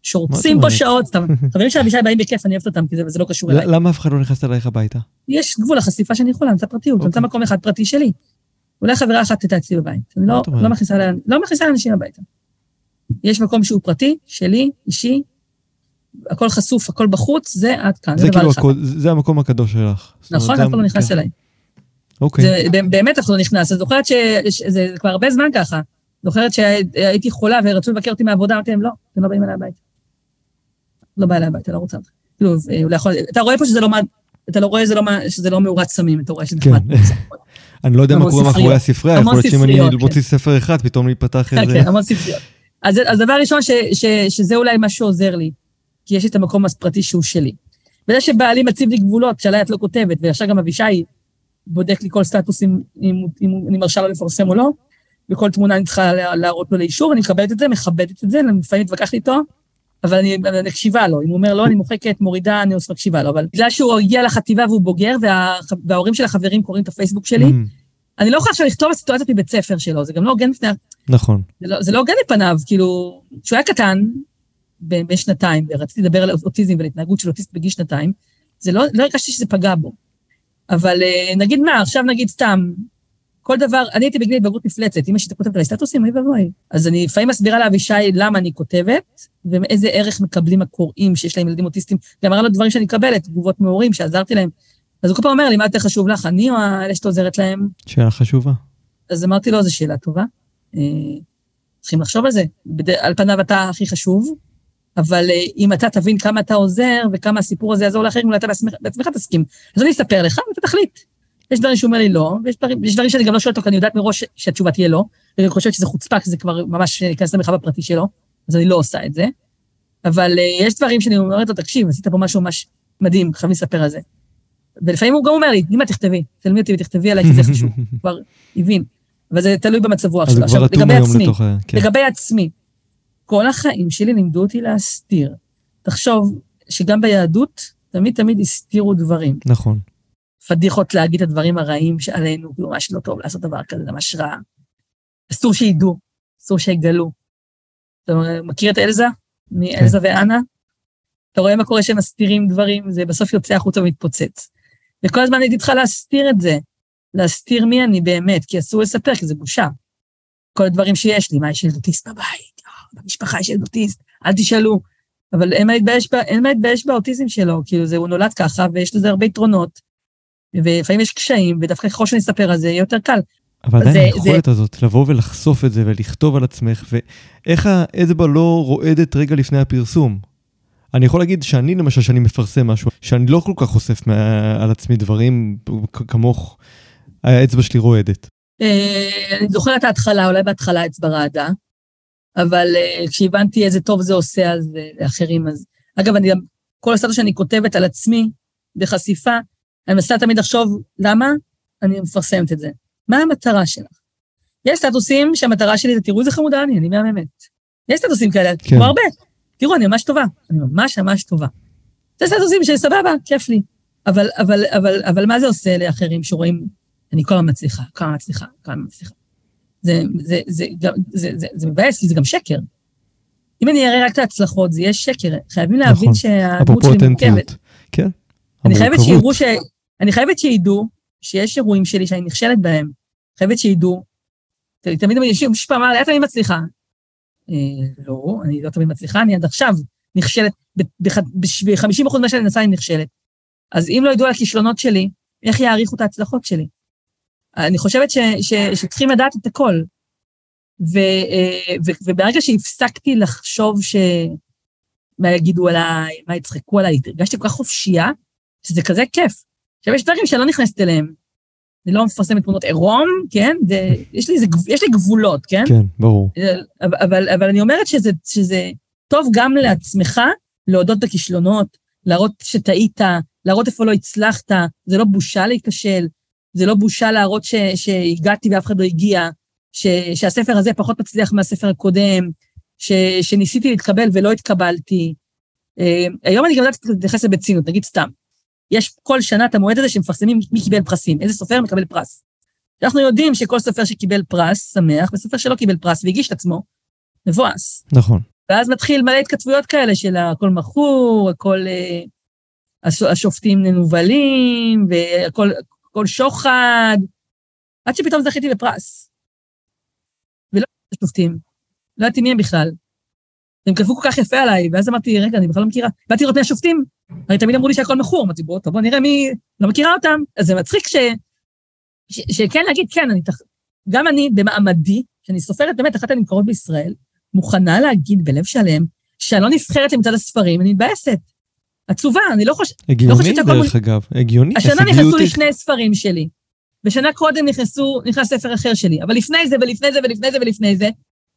שורצים פה? שעות, סתם. חברים של אבישי באים בכיף, אני אוהבת אותם, כי זה, לא קשור אליי. למה אף אחד לא נכנס אלייך הביתה? יש גבול לחשיפה שאני יכולה, אני רוצה פרטיות, אני רוצה אוקיי. מקום אחד פרטי שלי. אולי חברה אחת הייתה אצלי בבית. אני לא? לא, מכניסה, לה- לא לאנשים הביתה. יש מקום שהוא פרטי, שלי, אישי, הכל חשוף, הכל בחוץ, זה עד כאן, זה, דבר כאילו, אחד. הכל- זה המקום הקדוש שלך. נכון, אף אחד לא נכנס כן. אליי. אוקיי. באמת אף אחד לא נכנס. אני זוכרת שזה כבר הרבה זמן ככה. זוכרת שהייתי חולה ורצו לבקר אותי מהעבודה, אמרתי להם, לא, אתם לא באים אליי הביתה. לא בא אליי הביתה, לא רוצה אותך. כאילו, אה, לא יכול... אתה רואה פה שזה לא... מה- אתה לא רואה שזה לא מה- שזה לא מאורת סמים, אתה רואה שזה כן. נחמד. אני לא יודע מה קורה מאחורי. הספרייה, יכול להיות שאם אני כן. מוציא ספר אחד, פתאום ייפתח איזה... כן, המון ספריות. אז אז דבר ראשון, ש- ש- שזה אולי מה שעוזר לי, כי יש את המקום הפרטי שהוא שלי. וזה שבעלי מציב לי גבולות, שעליי את לא כותבת, ועכשיו גם אבישי בודק לי כל סטטוס אם, אם, אם אני מרשה לו לפרסם או לא, וכל תמונה אני צריכה לה- להראות לו לאישור, אני מקבלת את זה, מכבדת את זה, לפעמים מתווכחת איתו, אבל אני, מקשיבה לו. אם הוא אומר לא, אני מוחקת, מורידה, אני מקשיבה לו. אבל בגלל שהוא הגיע לחטיבה והוא בוגר, וה, וההורים של החברים קוראים את הפייסבוק שלי, Mm, אני לא יכולה עכשיו לכתוב על סיטואציות מבית ספר שלו, זה גם לא הוגן לפני נכון. זה לא, זה לא הוגן לפניו, כאילו, כשהוא היה קטן, בן שנתיים, ורציתי לדבר על אוטיזם ועל התנהגות של אוטיסט בגיל שנתיים, זה לא, לא הרגשתי שזה פגע בו. אבל אה, נגיד מה, עכשיו נגיד סתם, כל דבר, אני הייתי בגיל התבגרות מפלצת, אמא שלי כותבת עליי סטטוסים, אוי ואבוי. אז אני לפעמים מסבירה לאבישי למה אני כותבת, ואיזה ערך מקבלים הקוראים שיש להם ילדים אוטיסטים, גם מראה לו דברים שאני מקבלת, תגובות מהורים שעזרתי להם. אז הוא כל פעם אומר לי, מה יותר חשוב לך, אני או אלה שאת עוזרת להם? שאלה חשובה. אז אמרתי לו, זו שאלה טובה. אה, צריכים לחשוב על זה. בד... על פניו אתה הכי חשוב, אבל אה, אם אתה תבין כמה אתה עוזר וכמה הסיפור הזה יעזור לאחרים, אולי אתה בעצמך תסכים. אז אני אספר לך ואתה תחליט. יש דברים שהוא אומר לי לא, ויש דברים, יש דברים שאני גם לא שואלת אותו, כי אני יודעת מראש שהתשובה תהיה לא, ואני חושבת שזה חוצפה, כי זה כבר ממש להיכנס למרחב הפרטי שלו, אז אני לא עושה את זה. אבל אה, יש דברים שאני אומרת לו, תקשיב, עשית פה משהו ממש מדהים, חייבים לספר על זה. ולפעמים הוא גם אומר לי, אמא, תכתבי, צלמי אותי ותכתבי עליי, כי זה חשוב. כבר הבין. אבל זה תלוי במצב רוח שלו. עכשיו, לגבי עצמי, לתוך. כן. לגבי עצמי, כל החיים שלי לימדו אותי להסתיר. תחשוב שגם ביהדות תמיד תמיד הסתירו דברים. נכון. פדיחות להגיד את הדברים הרעים שעלינו, כאילו ממש לא טוב לעשות דבר כזה, זה ממש רע. אסור שידעו, אסור שיגלו. אתה מכיר את אלזה? מאלזה ואנה? אתה רואה מה קורה שהם מסתירים דברים, זה בסוף יוצא החוצה ומתפוצץ. וכל הזמן הייתי צריכה להסתיר את זה, להסתיר מי אני באמת, כי אסור לספר, כי זה בושה. כל הדברים שיש לי, מה, יש ילד אוטיסט בבית, אה, במשפחה יש ילד אוטיסט, אל תשאלו. אבל אין מה להתבייש, ב- אין מה להתבייש באוטיזם שלו, כאילו זה, הוא נולד ככה, ויש לזה הרבה יתרונות. ולפעמים יש קשיים, ודווקא ככל שאני אספר על זה, יהיה יותר קל. אבל עדיין זה- היכולת הזאת, לבוא ולחשוף את זה ולכתוב על עצמך, ואיך האצבע לא רועדת רגע לפני הפרסום. אני יכול להגיד שאני למשל, שאני מפרסם משהו, שאני לא כל כך חושף מה- על עצמי דברים כמוך, האצבע שלי רועדת. אה, אני זוכרת את ההתחלה, אולי בהתחלה אצבע רעדה, אבל אה, כשהבנתי איזה טוב זה עושה אז לאחרים, אז... אגב, אני גם, כל הסטטוס שאני כותבת על עצמי בחשיפה, אני מנסה תמיד לחשוב למה אני מפרסמת את זה. מה המטרה שלך? יש סטטוסים שהמטרה שלי זה, תראו איזה חמודה אני, אני מהממת. יש סטטוסים כאלה, כן. כמו הרבה. תראו, אני ממש טובה, אני ממש ממש טובה. זה סטטוסים של סבבה, כיף לי. אבל, אבל, אבל, אבל מה זה עושה לאחרים שרואים, אני כל הזמן מצליחה, כל הזמן מצליחה, כל הזמן מצליחה. זה, זה, זה, גם, זה, זה, זה מבאס, כי זה גם שקר. אם אני אראה רק את ההצלחות, זה יהיה שקר. חייבים להבין נכון. שהדמות שלי מורכבת. כן. אני חייבת. שיראו ש... אני חייבת שידעו שיש אירועים שלי שאני נכשלת בהם. חייבת שידעו. תמיד מישהו מישהו פעם אמר לי, את תמיד מצליחה. אה, לא, אני לא תמיד מצליחה, אני עד עכשיו נכשלת. ב-50% ממה שאני מנסה אני נכשלת. אז אם לא ידעו על הכישלונות שלי, איך יעריכו את ההצלחות שלי? אני חושבת ש, ש, שצריכים לדעת את הכל. ו, אה, ו, וברגע שהפסקתי לחשוב ש... מה יגידו עליי, מה יצחקו עליי, הרגשתי כל כך חופשייה, שזה כזה כיף. עכשיו, יש דברים שאני לא נכנסת אליהם. אני לא מפרסמת תמונות עירום, כן? ויש לי, איזה גב- יש לי גבולות, כן? כן, ברור. אבל, אבל, אבל אני אומרת שזה, שזה טוב גם לעצמך להודות בכישלונות, להראות שטעית, להראות איפה לא הצלחת, זה לא בושה להיכשל, זה לא בושה להראות ש, שהגעתי ואף אחד לא הגיע, ש, שהספר הזה פחות מצליח מהספר הקודם, ש, שניסיתי להתקבל ולא התקבלתי. אה, היום אני גם יודעת להתייחס לזה בציניות, נגיד סתם. יש כל שנה את המועד הזה שמפרסמים מי קיבל פרסים, איזה סופר מקבל פרס. אנחנו יודעים שכל סופר שקיבל פרס, שמח, וסופר שלא קיבל פרס והגיש את עצמו, מבואס. נכון. ואז מתחיל מלא התכתבויות כאלה של הכל מכור, הכל... אה, הש- השופטים מנוולים, והכל הכל שוחד, עד שפתאום זכיתי בפרס. ולא השופטים, לא ידעתי מי הם בכלל. הם כתבו כל כך יפה עליי, ואז אמרתי, רגע, אני בכלל לא מכירה. באתי לראות מי השופטים, הרי תמיד אמרו לי שהכל מכור, אמרתי, בוא, טוב, בוא נראה מי, לא מכירה אותם. אז זה מצחיק ש... ש... שכן להגיד, כן, אני תח... גם אני במעמדי, שאני סופרת באמת אחת הנמכרות בישראל, מוכנה להגיד בלב שלם, שאני לא נבחרת למצעד הספרים, אני מתבאסת. עצובה, אני לא חושבת... הגיוני חושבת שהכל דרך אגב, הגיוני. השנה נכנסו לי שני ספרים שלי. בשנה קודם נכנסו, נכנס ספר אחר שלי, אבל לפני זה ולפני זה ולפני זה ולפני זה,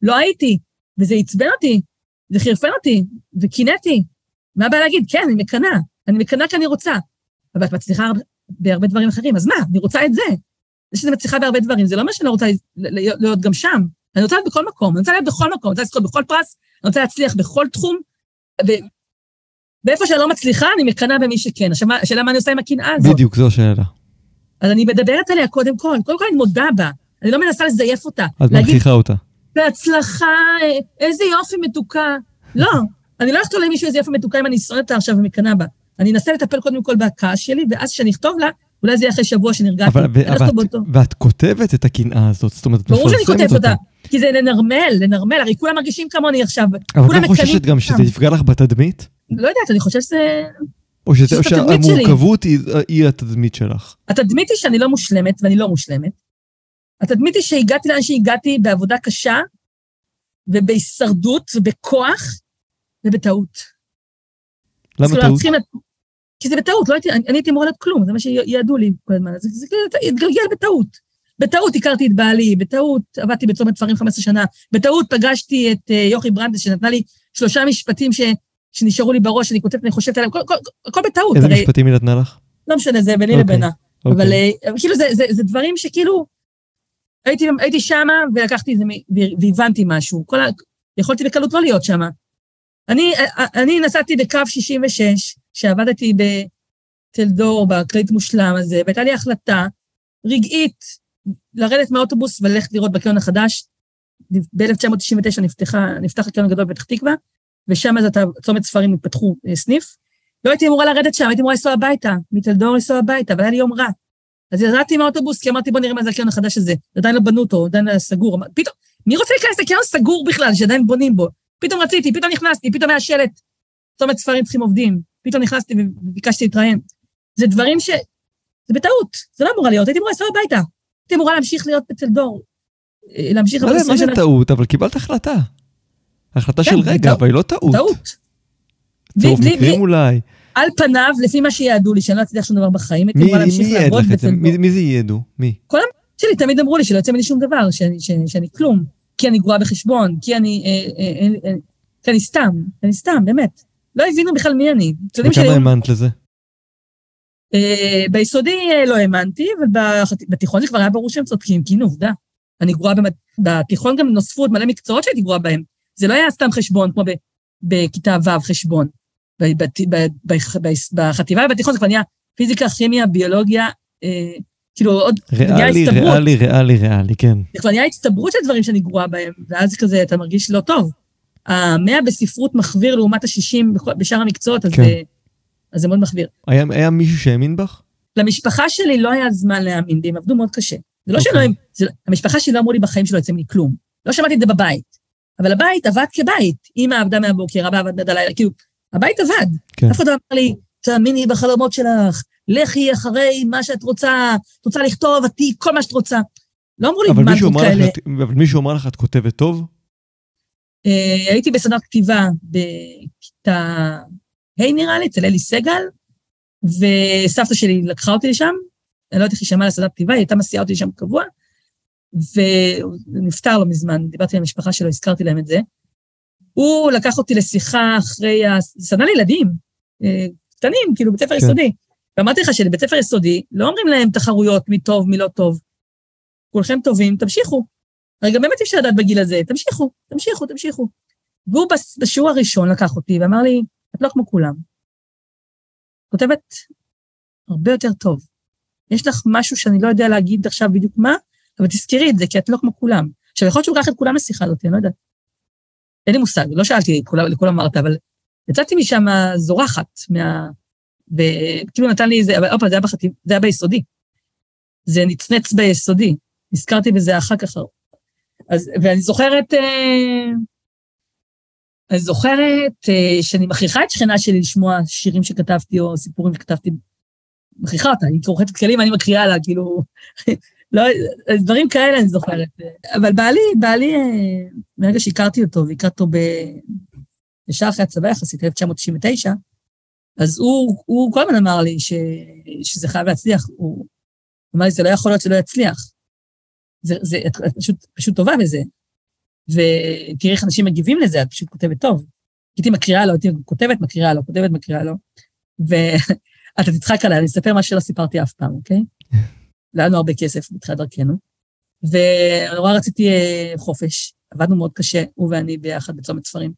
לא הייתי, וזה עצבן אותי, זה חירפן אותי, וקינאתי. מה הבעיה להגיד? כן, אני מקנאה, אני מקנאה כי אני רוצה. אבל את מצליחה הרבה- בהרבה דברים אחרים, אז מה? אני רוצה את זה. זה שאני מצליחה בהרבה דברים, זה לא אומר שאני לא רוצה להיות, גם שם. אני רוצה להיות בכל מקום, אני רוצה להיות בכל מקום, אני רוצה לזכות בכל פרס, אני רוצה להצליח בכל תחום, ו... ואיפה שאני לא מצליחה, אני מקנאה במי שכן. עכשיו, השאלה מה אני עושה עם הקנאה הזאת. בדיוק, זו השאלה. אז אני מדברת עליה קודם כל, קודם כל אני מודה בה, אני לא מנסה לזייף אותה. את להגיד, מנכיחה אותה. בהצלחה, איזה יופי מתוקה. לא, אני לא הולכת למישהו איזה יופי מתוקה אם אני שונאת אותה עכשיו ומקנאה בה. אני אנסה לטפל קודם כל בכעס שלי, ואז כשאני אכתוב לה, אולי זה יהיה אחרי שבוע שנרגעתי. אבל אבל אכתוב את-. ואת כותבת את הקנאה הזאת, זאת אומרת, את ברור שאני מפרסמת כותבת אותה. אותה, כי זה לנרמל, לנרמל, הרי כולם מרגישים כמוני עכשיו. אבל את לא חוששת גם שזה. יפגע לך בתדמית? לא יודעת, אני חושבת שזה... או. שהמורכבות היא- היא התדמית שלך? התדמית היא שאני לא מושלמת, ואני לא מושלמת. התדמית היא שהגעתי לאן שהגעתי בעבודה קשה, ובהישרדות, ובכוח, ובטעות. למה טעות? צריכים כי זה בטעות, לא הייתי, אני, אני הייתי אמורה להיות כלום, זה מה שיעדו לי כל הזמן. זה, זה התגלגל בטעות. בטעות הכרתי את בעלי, בטעות עבדתי בצומת דברים 15 שנה, בטעות פגשתי את uh, יוכי ברנדס, שנתנה לי שלושה משפטים ש, שנשארו לי בראש, שאני כותבת, אני חושבת עליהם, הכל- בטעות, איזה הרי משפטים היא נתנה לך? לא משנה, זה ביני אוקיי, לבינה. אבל אוקיי. אה, כאילו זה, זה, זה דברים שכאילו, הייתי, הייתי שמה ולקחתי את זה והבנתי משהו. כל ה... יכולתי בקלות לא להיות שמה. אני, אני נסעתי בקו 66, שעבדתי בתלדור, בכללית מושלם הזה, והייתה לי החלטה רגעית לרדת מהאוטובוס וללכת לראות בקניון החדש. ב-1999 נפתח הקניון הגדול בפתח תקווה, ושם אז צומת ספרים התפתחו אה, סניף. לא הייתי אמורה לרדת שם, הייתי אמורה לנסוע הביתה, מתלדור לנסוע הביתה, אבל היה לי יום רע. אז ירדתי מהאוטובוס, כי אמרתי, בוא נראה מה זה הקניון החדש הזה. עדיין לא בנו אותו, עדיין היה סגור. פתאום, מי רוצה להיכנס לקניון סגור בכלל, שעדיין בונים בו? פתאום רציתי, פתאום נכנסתי, פתאום היה שלט, צומת ספרים צריכים עובדים. פתאום נכנסתי וביקשתי להתראיין. זה דברים ש... זה בטעות, זה לא אמורה להיות, הייתי אמורה לנסוע הביתה. הייתי אמורה להמשיך להיות בתלדור. אה, להמשיך לא יודע מה 20 זה. טעות, אבל קיבלת החלטה. החלטה כן, של רגע. אבל היא לא טעות. טעות. צירוף בלי- בלי- מקרים אולי. על פניו, לפי מה שיעדו לי, שאני לא אצליח שום דבר בחיים, הייתי מי להמשיך לעבוד? בתלדור. מי מי זה ייעדו? מי? שלי תמיד אמרו לי שלא יוצא ממני שום דבר, שאני, שאני, שאני כלום, כי אני גרועה בחשבון, כי אני, אה, אה, אה, אה, כי אני סתם, אני סתם, באמת. לא הבינו בכלל מי אני. וכמה האמנת לזה? אה, ביסודי אה, לא האמנתי, אבל בתיכון זה כבר היה ברור שהם צודקים, כי הנה עובדה. אני גרועה במד... בתיכון גם נוספו עוד מלא מקצועות שהייתי גרועה בהם. זה לא היה סתם חשבון, כמו. בכיתה ו' חשבון. בחטיבה ובתיכון זה כבר נהיה פיזיקה, כימיה, ביולוגיה, אה, כאילו עוד... ריאלי. ריאלי, ריאלי, ריאלי, כן. זה כבר נהיה הצטברות של דברים שאני גרועה בהם, ואז כזה אתה מרגיש לא טוב. המאה בספרות מחוויר לעומת השישים בשאר המקצועות, אז, כן. זה, אז זה מאוד מחוויר. היה היה מישהו שהאמין בך? למשפחה שלי לא היה זמן להאמין בי, הם עבדו מאוד קשה. זה לא אוקיי. שלא הם, זה, המשפחה שלי לא אמרו לי בחיים שלא יוצא ממני כלום. לא שמעתי את זה בבית. אבל הבית עבד כבית. אמא עבדה מהבוקר, אבא עבד עד הלילה, כאילו, הבית עבד. כן. אף אחד לא אמר לי, תאמיני בחלומות שלך, לכי אחרי מה שאת רוצה, את רוצה לכתוב, את תהיי כל מה שאת רוצה. לא אמרו לי אמר לך, כאלה. את- אבל מישהו אמר לך, את כותבת טוב? אה, הייתי בסדנת כתיבה בכיתה ה' נראה לי, אצל אלי סגל, וסבתא שלי לקחה אותי לשם, אני לא יודעת איך היא שמעה לסדנת כתיבה, היא הייתה מסיעה אותי לשם קבוע, ונפטר לא מזמן, דיברתי עם המשפחה שלו, הזכרתי להם את זה. הוא לקח אותי לשיחה אחרי, ה- סדנה לילדים, אה, קטנים, כאילו בית ספר כן. יסודי. ואמרתי לך שבבית ספר יסודי לא אומרים להם תחרויות מי טוב, מי לא טוב. כולכם טובים, תמשיכו. הרי גם באמת אי אפשר לדעת בגיל הזה, תמשיכו, תמשיכו, תמשיכו. והוא בשיעור הראשון לקח אותי ואמר לי, את לא כמו כולם. כותבת הרבה יותר טוב. יש לך משהו שאני לא יודע להגיד עכשיו בדיוק מה, אבל תזכרי את זה, כי את לא כמו כולם. עכשיו, יכול להיות שהוא לקח את כולם לשיחה הזאת, אני לא יודעת. אין לי מושג, לא שאלתי לכולם אמרת, אבל יצאתי משם זורחת, מה... וכאילו נתן לי איזה, אבל פעם, זה היה בחטיב, זה היה ביסודי. זה נצנץ ביסודי, נזכרתי בזה אחר כך. אז, ואני זוכרת, אה, אני זוכרת אה, שאני מכריחה את שכנה שלי לשמוע שירים שכתבתי או סיפורים שכתבתי, מכריחה אותה, היא כורחת כלים, אני מקריאה לה, כאילו, לא, דברים כאלה אני זוכרת. אבל בעלי, בעלי, אה, מרגע שהכרתי אותו, והכרתי אותו ב... אחרי הצבא יחסית, 1999, אז הוא, הוא כל הזמן אמר לי ש, שזה חייב להצליח. הוא אמר לי, זה לא יכול להיות שלא יצליח. זה, זה, את, פשוט, פשוט טובה בזה. ותראי איך אנשים מגיבים לזה, את פשוט כותבת טוב. הייתי מקריאה לו, הייתי כותבת, מקריאה לו, כותבת, מקריאה לו. ואתה תצחק עליי, אני אספר מה שלא סיפרתי אף פעם, אוקיי? לא לנו הרבה כסף בתחילת דרכנו. ונורא רציתי אה, חופש, עבדנו מאוד קשה, הוא ואני ביחד בצומת ספרים.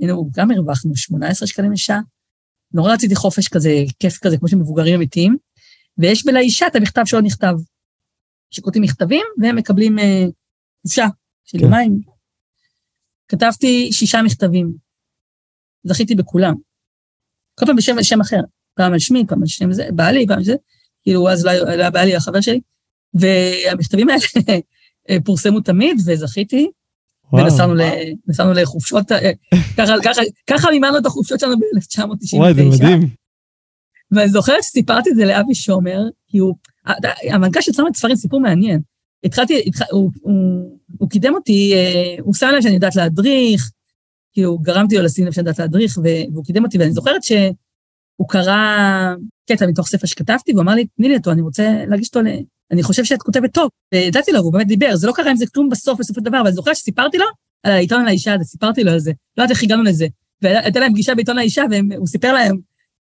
היינו, גם הרווחנו 18 שקלים לשעה. נורא רציתי חופש כזה, כיף כזה, כמו שמבוגרים אמיתיים. ויש לאישה את המכתב שלא נכתב. שכותבים מכתבים והם מקבלים אה, חופשה של כן. יומיים. כתבתי שישה מכתבים. זכיתי בכולם. כל פעם בשם, שם אחר. פעם על שמי, פעם על שם זה, בעלי, פעם זה. כאילו, אז לא היה בעלי, החבר שלי. והמכתבים האלה פורסמו תמיד, וזכיתי. ונסענו לחופשות, ככה מימנו את החופשות שלנו ב-1999. וואי, זה מדהים. ואני זוכרת שסיפרתי את זה לאבי שומר, כי הוא, המנכ"ל של צומת ספרים, סיפור מעניין. התחלתי, הוא, הוא, הוא קידם אותי, אה, הוא שם לב שאני יודעת להדריך, הוא גרמתי לו לשים לב שאני יודעת להדריך, והוא קידם אותי, ואני זוכרת שהוא קרא קטע מתוך ספר שכתבתי, והוא אמר לי, תני לי אותו, אני רוצה להגיש אותו ל... אני חושב שאת כותבת טוב. וידעתי לו, והוא באמת דיבר, זה לא קרה עם זה כלום בסוף, בסופו של דבר, אבל זוכרת שסיפרתי לו על העיתון על האישה הזה, סיפרתי לו על זה. לא יודעת איך הגענו לזה. והייתה להם פגישה בעיתון האישה, והוא סיפר להם,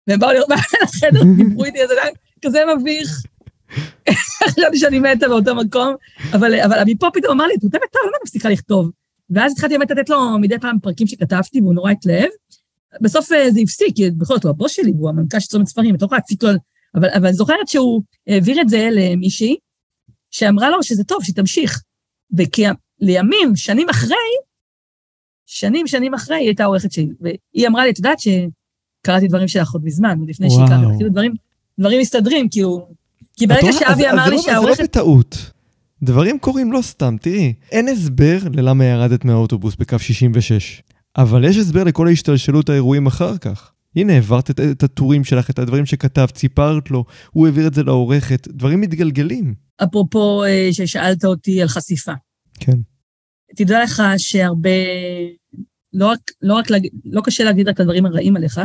והם באו לראות לחדר, דיברו איתי, זה היה כזה מביך. חשבתי שאני מתה באותו מקום, אבל, אבל מפה פתאום אמר לי, את כותבת טוב, למה אני מפסיקה לכתוב? ואז התחלתי באמת לתת לו מדי פעם פרקים שכתבתי, והוא נורא התלהב. בסוף אה, זה הפסיק, כי בכל זאת הוא הבוס שלי, והוא המנכ"ל של צומת ספרים, את לא יכולה להציק לו, אבל, אבל אני זוכרת שהוא העביר את זה למישהי, שאמרה לו שזה טוב, שתמשיך. ולימים, שנים אחרי, שנים, שנים אחרי, היא הייתה העורכת שלי, והיא אמרה לי, את יודעת שקראתי דברים שלך עוד מזמן, לפני שהכרתי, כאילו דברים, דברים מסתדרים, כאילו... כי ברגע שאבי אמר לי שהעורכת... זה לא בטעות. דברים קורים לא סתם, תראי, אין הסבר ללמה ירדת מהאוטובוס בקו 66, אבל יש הסבר לכל ההשתלשלות האירועים אחר כך. הנה, העברת את, את הטורים שלך, את הדברים שכתבת, סיפרת לו, הוא העביר את זה לעורכת, דברים מתגלגלים. אפרופו אה, ששאלת אותי על חשיפה. כן. תדע לך שהרבה, לא רק, לא רק להגיד, לא קשה להגיד רק את הדברים הרעים עליך,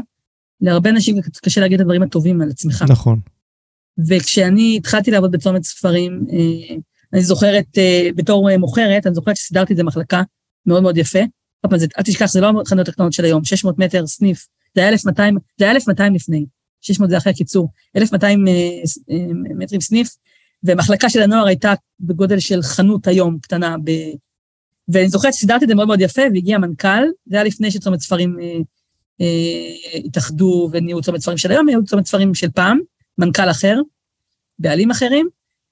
להרבה אנשים קשה להגיד את הדברים הטובים על עצמך. נכון. וכשאני התחלתי לעבוד בצומת ספרים, אה, אני זוכרת, אה, בתור מוכרת, אני זוכרת שסידרתי את זה מחלקה מאוד מאוד יפה. אל תשכח, זה לא החנויות הקטנות של היום, 600 מטר סניף, זה היה 1200, זה היה 1200 לפני, 600 זה אחרי הקיצור, 1200 אה, אה, מטרים סניף, ומחלקה של הנוער הייתה בגודל של חנות היום, קטנה, ב... ואני זוכרת שסידרתי את זה מאוד מאוד יפה, והגיע המנכ"ל, זה היה לפני שצומת ספרים אה, אה, התאחדו ונהיו צומת ספרים של היום, היו צומת ספרים של פעם, מנכ"ל אחר, בעלים אחרים,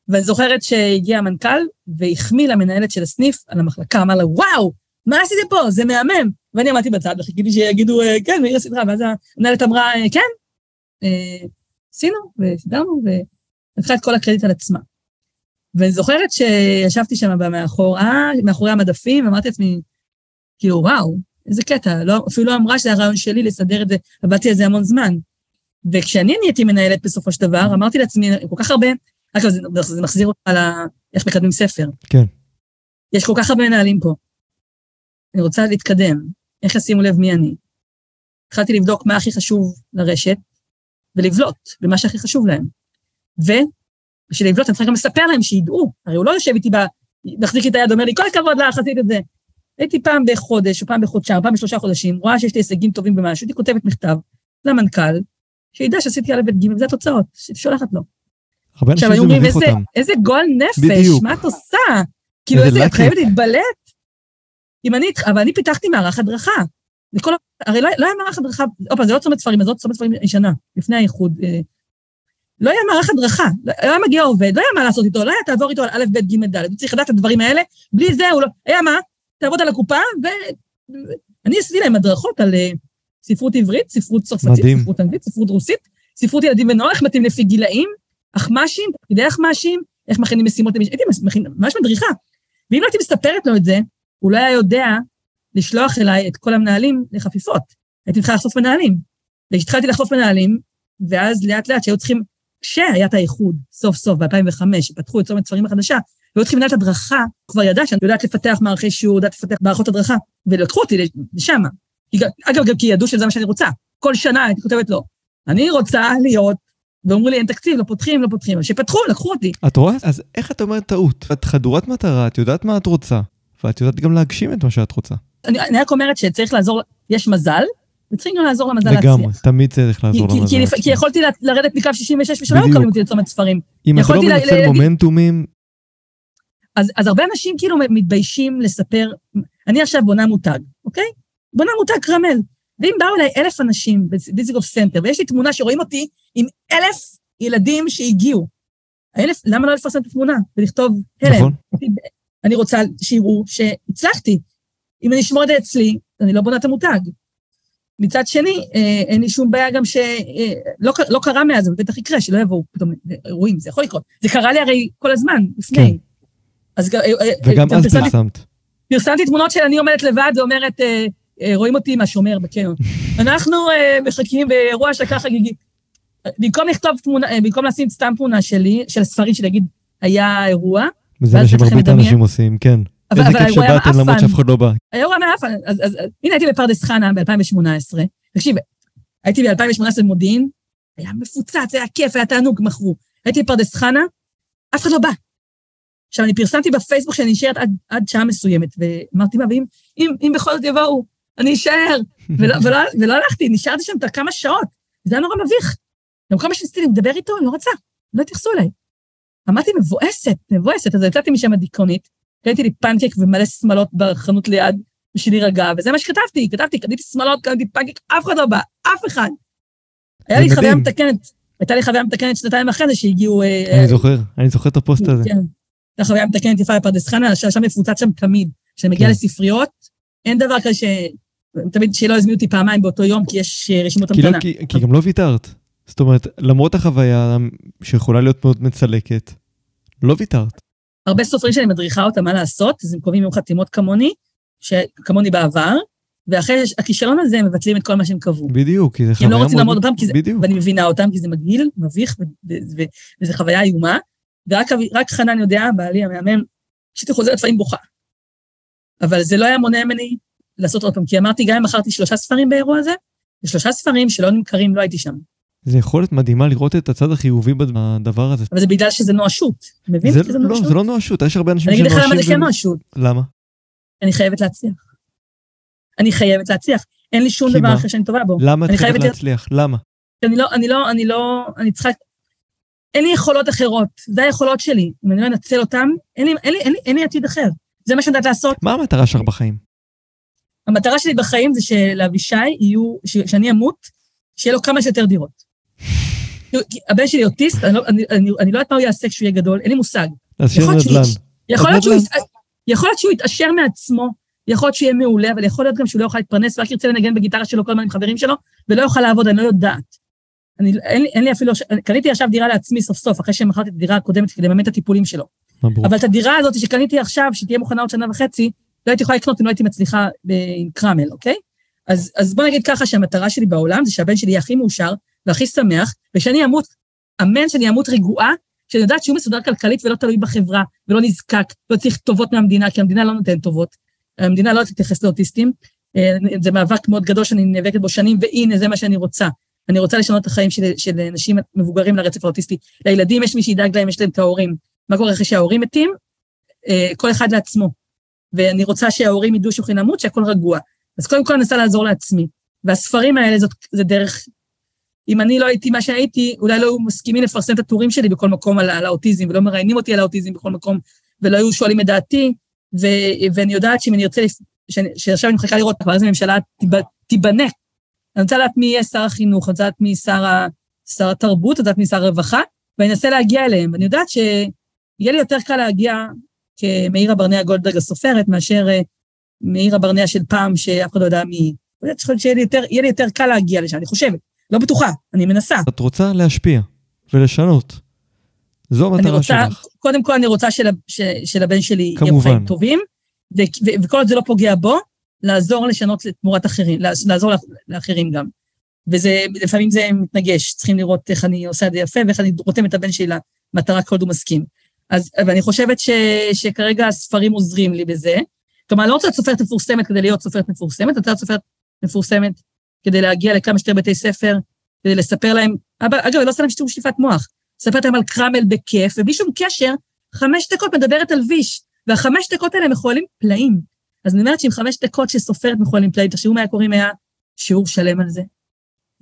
ואני זוכרת שהגיע המנכ"ל והחמיא למנהלת של הסניף על המחלקה, אמר לה, וואו, מה עשיתם פה? זה מהמם. ואני עמדתי בצד וחיכיתי שיגידו, אה, כן, מאיר הסדרה, ואז המנהלת אמרה, אה, כן, אה, עשינו, וסידרנו, ולקחה את כל הקרדיט על עצמה. ואני זוכרת שישבתי שם מאחורה, מאחורי המדפים, ואמרתי לעצמי, כאילו, וואו, איזה קטע, לא, אפילו לא אמרה שזה הרעיון שלי לסדר את זה, עבדתי על זה המון זמן. וכשאני נהייתי מנהלת בסופו של דבר, אמרתי לעצמי, כל כך הרבה, אגב, זה, זה מחזיר אותך על איך מקדמים ספר. כן. יש כל כך הרבה מנהלים פה. אני רוצה להתקדם, איך ישימו לב מי אני. התחלתי לבדוק מה הכי חשוב לרשת, ולבלוט במה שהכי חשוב להם. ובשביל לבלוט אני צריכה גם לספר להם שידעו, הרי הוא לא יושב איתי, מחזיק לי את היד, אומר לי, כל הכבוד לך, עשית את זה. הייתי פעם בחודש, או פעם בחודשיים, פעם בשלושה חודשים, רואה שיש לי הישגים טובים במשהו, הייתי כותבת מכתב למנכ"ל, שידע שעשיתי א' ב' ג', וזה התוצאות, ששולחת לו. הרבה אנשים זה מביך אותם. איזה גול נפש, בדיוק. מה את עושה? כאילו, איזה, את חייבת להתבלט? אם אני, אבל אני פיתחתי מערך הדרכה. לכל, הרי לא, לא היה מערך הדרכה, עוד פעם, זה לא צומת ספרים, זאת צומת ספרים ישנה, לפני האיחוד. אה, לא היה מערך הדרכה, לא היה מגיע עובד, לא היה מה לעשות איתו, לא היה תעבור איתו על א', ב', ג', ד', הוא צריך לדעת את הדברים האלה, בלי זה הוא לא, היה מה? תעבוד על הקופה, אני עשיתי להם הדרכות על אה, ספרות עברית, ספרות צרפתית. ספרות אנגלית, ספרות רוסית, ספרות ילדים ונוער, איך מתאים לפי גילאים, אחמ"שים, תפקידי אחמ"שים, איך מכינים משימות, למש- הייתי ממש מדריכה. ואם לא הייתי מספרת לו את זה, הוא לא היה יודע לשלוח אליי את כל המנהלים לחפיפות. הייתי צריכה לחשוף מנהלים. והתחלתי לחשוף מנהלים, ואז לאט לאט שהיו צריכים, כשהיה את האיחוד, סוף סוף, ב-2005, פתחו את צומת ספרים החדשה, והיו צריכים מנהלת הדרכה, כבר ידע שאני יודעת לפתח מערכי שיעור, יודעת לפתח מערכות הדרכה, ולקחו אותי לשם. אגב, גם כי ידעו שזה מה שאני רוצה. כל שנה הייתי כותבת לו, אני רוצה להיות, ואומרים לי, אין תקציב, לא פותחים, לא פותחים. אז שפתחו, לקחו אותי. את רואה? אז איך את אומרת טעות? את חדורת מטרה, את יודעת מה את רוצה, ואת יודעת גם להגשים את מה שאת רוצה. אני, אני רק אומרת שצריך לעזור, יש מזל, וצריכים גם לעזור למזל לגמרי, להצליח. תמיד צריך לעזור כי, למזל כי, להצליח. כי יכולתי לרדת מקו 66 ושלא. מקבלים אותי לצומת ספרים. אם את לא מנצל מומנטומים, אז, אז הרבה אנשים כאילו מתביישים לספר, אני עכשיו בונה מותג, אוקיי? בונה מותג קרמל. ואם באו אליי אלף אנשים בדיזנגוף סנטר, ויש לי תמונה שרואים אותי עם אלף ילדים שהגיעו, האלף, למה לא לפרסם את התמונה ולכתוב הלם? נכון. אני רוצה שיראו שהצלחתי. אם אני אשמור את זה אצלי, אני לא בונה את המותג. מצד שני, אה, אין לי שום בעיה גם ש... אה, לא, לא קרה מאז, אבל בטח יקרה, שלא יבואו פתאום אירועים, זה יכול לקרות. זה קרה לי הרי כל הזמן, לפני. כן. אז גם... אה, אה, וגם אה, אז פרסמתי- פרסמת. פרסמתי תמונות של אני עומדת לבד ואומרת, אה, אה, רואים אותי מהשומר בקניון. אנחנו אה, מחכים באירוע השקה חגיגי. במקום לכתוב תמונה, אה, במקום לשים סתם תמונה שלי, של הספרים שלי, להגיד, היה אירוע, ואז מה שמרבית. האנשים עושים, כן. אבל- איזה כיף היה שבאתם למרות. שאף אחד לא בא. האירוע מאפן, אז, אז, אז הנה הייתי בפרדס חנה ב-2018, תקשיב, הייתי ב-2018 במודיעין, היה מפוצץ, היה כיף, היה תענוג, מכרו. הייתי בפרדס חנה, אף אחד לא בא. עכשיו, אני פרסמתי בפייסבוק שאני נשארת עד, עד שעה מסוימת, ואמרתי, מה, ואם אם, אם בכל זאת יבואו, אני אשאר. ולא, ולא, ולא הלכתי, נשארתי שם כמה שעות. זה היה נורא מביך. גם כל מה שניסיתי לדבר איתו, לא רצה, לא התייחסו אליי. אמרתי, מבואסת, מבואסת, אז יצאתי משם דיכאונית, קניתי לי פנקק ומלא שמלות בחנות ליד, בשביל להירגע, וזה מה שכתבתי, כתבתי, קניתי שמלות, קניתי פנקק, אף אחד לא בא, אף אחד. היה לי חוויה. מתקנת, הייתה לי חוויה מתקנת שנתיים אחרי זה שהגיעו... אה, אני זוכר, אני זוכר את הפוסט הזה. כן. הייתה חוויה מתקנת יפה בפרדס חנה, שם מפוצץ שם תמיד. כשאני מגיע כן. לספריות, אין דבר כזה ש... תמיד שלא הזמינו אותי פעמיים באותו יום, כי יש אה, רשימות כי לא- המתנה. כי גם לא ויתרת. זאת אומרת, למרות החוויה שיכולה להיות מאוד מצלקת, לא ויתרת. הרבה סופרים שאני מדריכה אותם מה לעשות, אז הם קובעים יום חתימות כמוני, כמוני בעבר, ואחרי הכישלון הזה הם מבטלים את כל מה שהם קבעו. בדיוק, כי זה כי חוויה הם לא רוצים מאוד- לעמוד אותם, כי זה, בדיוק. ואני מבינה אותם, כי זה מגעיל, מביך, ו- ו- ו- וזו חוויה איומה. ורק חנן יודע, בעלי המהמם, שהייתי חוזרת לפעמים בוכה. אבל זה לא היה מונע ממני לעשות עוד פעם, כי אמרתי, גם אם מכרתי שלושה ספרים באירוע הזה, ושלושה ספרים שלא נמכרים, לא הייתי שם. זה יכולת מדהימה לראות את הצד החיובי בדבר הזה. אבל זה בגלל שזה נואשות. אתה מבין? זה שזה לא, נואשות? זה לא נואשות, יש הרבה אנשים אני אגיד לך למה זה שנואשים כן נואשות. למה? אני חייבת להצליח. אני חייבת להצליח. אין לי שום דבר? אחר שאני טובה בו. למה את חייבת להצליח? למה? אני לא, אני לא, אני לא, אני צריכה... אין לי יכולות אחרות, זה היכולות שלי. אם אני לא אנצל אותן, אין לי, אין לי, אין לי, אין לי עתיד אחר. זה מה שאני יודעת לעשות. מה המטרה שלך בחיים? המטרה שלי בחיים זה שלאבישי יהיו, שאני אמות, שיהיה לו כמה שיותר דירות. הבן שלי אוטיסט, אני לא, אני, אני, אני לא יודעת מה הוא יעשה כשהוא יהיה גדול, אין לי מושג. להשאיר יכול להיות שהוא- נדל"ן. יכול אז להיות, שהוא, נדל"ן. יכול להיות שהוא יתעשר מעצמו, יכול להיות שהוא יהיה מעולה, אבל יכול להיות גם שהוא לא יוכל להתפרנס, ורק ירצה לנגן בגיטרה שלו כל הזמן עם חברים שלו, ולא יוכל לעבוד, אני לא יודעת. אני, אין, אין לי אפילו, קניתי עכשיו דירה לעצמי סוף סוף, אחרי שמכרתי את הדירה הקודמת כדי לממן את הטיפולים שלו. מברוק. אבל את הדירה הזאת שקניתי עכשיו, שתהיה מוכנה עוד שנה וחצי, לא הייתי יכולה לקנות אם לא הייתי מצליחה עם קרמל, אוקיי? אז, אז בוא נגיד ככה שהמטרה שלי בעולם זה שהבן שלי יהיה הכי מאושר והכי שמח, ושאני אמות, אמן שאני אמות רגועה, שאני יודעת שהוא מסודר כלכלית ולא תלוי בחברה, ולא נזקק, לא צריך טובות מהמדינה, כי המדינה לא נותנת טובות. המדינה לא תתייחס לאוטיסטים. אה, זה מאבק מאוד גדול שאני נאבקת בו שנים, והנה, זה מה שאני רוצה. אני רוצה לשנות את החיים של, של אנשים מבוגרים לרצף האוטיסטי. לילדים יש מי שידאג להם, יש להם את ההורים. מה קורה אחרי שההורים מתים? אה, כל אחד לעצמו. ואני רוצה שההורים ידעו שהולכים למות, שהכל רגוע. אז קודם כל אני מנסה לעזור לעצמי. והספרים האלה זאת, זה דרך... אם אני לא הייתי מה שהייתי, אולי לא היו מסכימים לפרסם את הטורים שלי בכל מקום על, על האוטיזם, ולא מראיינים אותי על האוטיזם בכל מקום, ולא היו שואלים את דעתי, ו, ואני יודעת שאם אני ארצה, שעכשיו אני מחכה לראות, אבל אז הממשלה תיב- תיבנה. אני רוצה לדעת מי יהיה שר החינוך, אני רוצה לדעת מי שר, ה, שר התרבות, אני יודעת מי שר הרווחה, ואני אנסה להגיע אליהם. ואני יודעת שיהיה לי יותר קל להגיע כמאירה ברנע גולדברג הסופרת, מאשר אה, מעיר הברנע של פעם, שאף אחד לא יודע מי. אני חושבת שיהיה לי יותר קל להגיע לשם, אני חושבת. לא בטוחה, אני מנסה. את רוצה להשפיע ולשנות. זו המטרה רוצה, שלך. קודם כל, אני רוצה של, של, שלבן שלי יהיו. חיים טובים, ו, ו, וכל עוד זה לא פוגע בו, לעזור לשנות תמורת אחרים, לעזור לאחרים גם. וזה, לפעמים זה מתנגש, צריכים לראות איך אני עושה את זה יפה ואיך אני רותם את הבן שלי למטרה כל עוד הוא מסכים. אז, ואני חושבת ש, שכרגע הספרים עוזרים לי בזה. כלומר, אני לא רוצה להיות סופרת מפורסמת כדי להיות סופרת מפורסמת, אני רוצה להיות סופרת מפורסמת כדי להגיע לכמה שיותר בתי ספר, כדי לספר להם, אגב, לא עושה להם שטיפת מוח, לספר להם על קרמל בכיף, ובלי שום קשר, חמש דקות מדברת על ויש, והחמש דקות האלה מחוללים פלאים. אז אני אומרת שעם חמש דקות שסופרת מחוללים פלאים, תחשבו מה היה קוראים היה שיעור שלם על זה.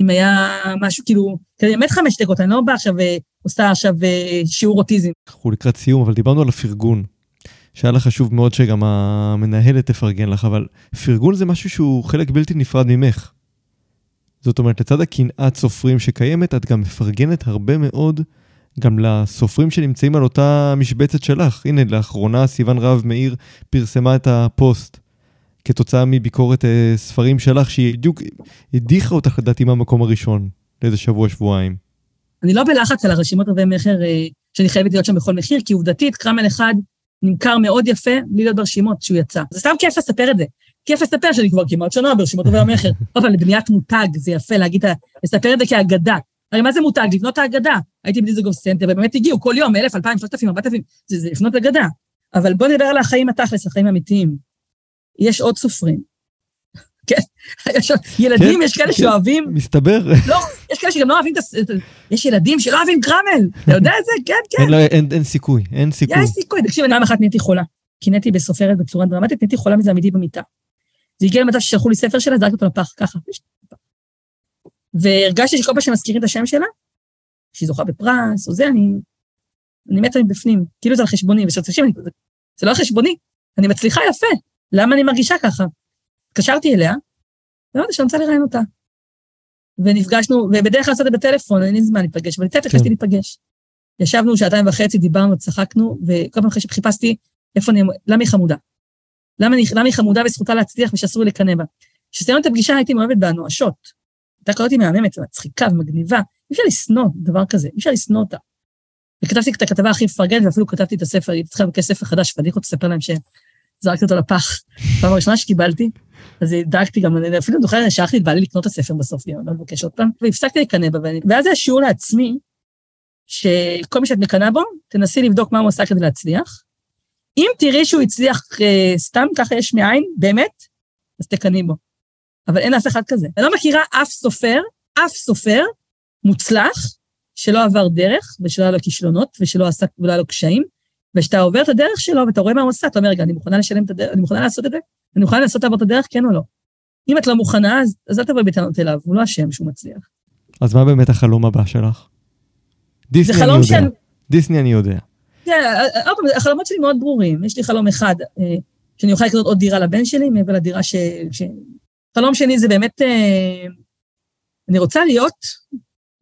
אם היה משהו, כאילו, באמת חמש דקות, אני לא באה עכשיו ועושה עכשיו אה, שיעור אוטיזם. אנחנו לקראת סיום, אבל דיברנו על הפרגון. שהיה לך חשוב מאוד שגם המנהלת תפרגן לך, אבל פרגון זה משהו שהוא חלק בלתי נפרד ממך. זאת אומרת, לצד הקנאת סופרים שקיימת, את גם מפרגנת הרבה מאוד גם לסופרים שנמצאים על אותה משבצת שלך. הנה, לאחרונה סיון רהב מאיר פרסמה את הפוסט כתוצאה מביקורת אה, ספרים שלך, שהיא בדיוק הדיחה אותך לדעתי מהמקום הראשון, לאיזה שבוע-שבועיים. אני לא בלחץ על הרשימות רבי מכר אה, שאני חייבת להיות שם בכל מחיר, כי עובדתית, קרמל אחד נמכר מאוד יפה בלי להיות ברשימות שהוא יצא. זה סתם כיף לספר את זה. כיף לספר שאני כבר כמעט שנה ברשימות רבי המכר. עוד פעם, לבניית מותג, זה יפה להגיד, לספר את זה כאגדה. הרי מה זה מותג? לבנות את האגדה. הייתי בדיזנגוף סנטר, ובאמת הגיעו כל יום, אלף, אלפיים, שלושת אלפים, ארבעת אלפים, זה, זה לבנות אגדה. אבל בוא נדבר על החיים התכלס, החיים האמיתיים. יש עוד סופרים. כן, יש ילדים, כן, יש כאלה כן, שאוהבים... מסתבר. לא, יש כאלה שגם לא אוהבים את ה... יש ילדים שלא אוהבים קרמל, אתה יודע את זה? כן, כן. אין סיכוי, אין סיכוי. יש סיכוי. תקשיב, פעם אחת נהייתי חולה. קינאתי בסופרת בצורה דרמטית, נהייתי חולה מזה אמיתי במיטה. זה הגיע למצב ששלחו לי ספר שלה, זרקתי אותו לפח, ככה. והרגשתי שכל פעם שמזכירים את השם שלה, שהיא זוכה בפרס, או זה, אני, אני מתה מבפנים, כאילו זה על חשבוני, ושתקשיב, זה, זה לא על חשבוני, אני מצליחה יפה, למה אני מרגישה ככה? התקשרתי אליה, ואמרתי שאני רוצה לראיין אותה. ונפגשנו, ובדרך כלל עשיתי בטלפון, אין לי זמן להיפגש, אבל איתה ביקשתי כן. להיפגש. ישבנו שעתיים וחצי, דיברנו, צחקנו, וכל פעם אחרי שחיפשתי איפה אני, למה היא חמודה? למה, למה היא חמודה וזכותה להצליח ושאסור לי לקנא בה? כשסיימנו את הפגישה הייתי מאוהבת בה נואשות. הייתה כזאת מהממת ומצחיקה ומגניבה, אי אפשר לשנוא דבר כזה, אי אפשר לשנוא אותה. וכתבתי את הכתבה הכי מפרגנת, ואפילו כתבתי את הספר, הייתי צריכה לבקש ספר חדש, פדיחות תספר להם שזרקתי אותו לפח. פעם הראשונה שקיבלתי, אז דאגתי גם, אני אפילו זוכרת, שלחתי את בעלי לקנות את הספר בסוף, אני לא מבקש עוד פעם, והפסקתי לקנא בה, ואז זה השיעור לעצמי, שכל מי שאת מקנאה בו, תנסי לבדוק מה הוא עושה כדי להצליח. אם תראי שהוא הצליח אה, סתם ככה יש מאין, באמת, אז תקנאי בו. אבל אין אף אחד כזה. אני לא מכירה אף סופר, אף סופר מוצלח, שלא עבר דרך, ושלא היה לו כישלונות, ושלא עשה, ולא היה לו קשיים, וכשאתה עובר את הדרך שלו ואתה רואה מה הוא עושה, אתה אומר, רגע, אני מוכנה לשלם את הדרך, אני מוכנה לעשות את זה? אני מוכנה לעשות לעבור את הדרך, כן או לא? אם את לא מוכנה, אז, אז אל תבואי בטענות אליו, הוא לא אשם שהוא מצליח. אז מה באמת החלום הבא שלך? דיסני אני יודע. שאני... דיסני אני יודע. כן, עוד פעם, החלומות שלי מאוד ברורים. יש לי חלום אחד, אה, שאני אוכל לקנות עוד דירה לבן שלי, מעבר לדירה ש... ש... חלום שני זה באמת, אה, אני רוצה להיות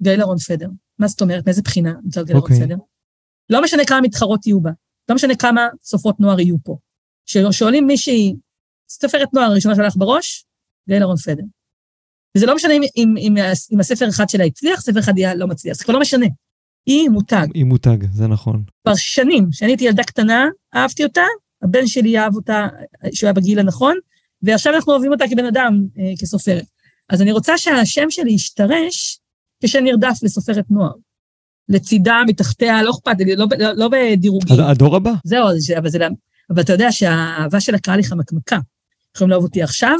גאל אהרון פדר. מה זאת אומרת? מאיזה בחינה אני רוצה להיות גאל אהרון אוקיי. פדר? לא משנה כמה מתחרות יהיו בה, לא משנה כמה סופרות נוער יהיו פה. כששואלים מישהי, סופרת נוער הראשונה שלך בראש, גאל אהרון פדר. וזה לא משנה אם, אם, אם, אם הספר אחד שלה הצליח, ספר אחד היה לא מצליח, זה כבר לא משנה. היא מותג. היא מותג, זה נכון. כבר שנים, כשאני הייתי ילדה קטנה, אהבתי אותה, הבן שלי אהב אותה, שהוא היה בגיל הנכון, ועכשיו אנחנו אוהבים אותה כבן אדם, אה, כסופרת. אז אני רוצה שהשם שלי ישתרש כשנרדף לסופרת נוער. לצידה, מתחתיה, לא אכפת, לא, לא, לא בדירוגים. הדור הבא. זהו, אבל, זה, אבל אתה יודע שהאהבה שלה קראה לי חמקמקה. יכולים לאהוב אותי עכשיו,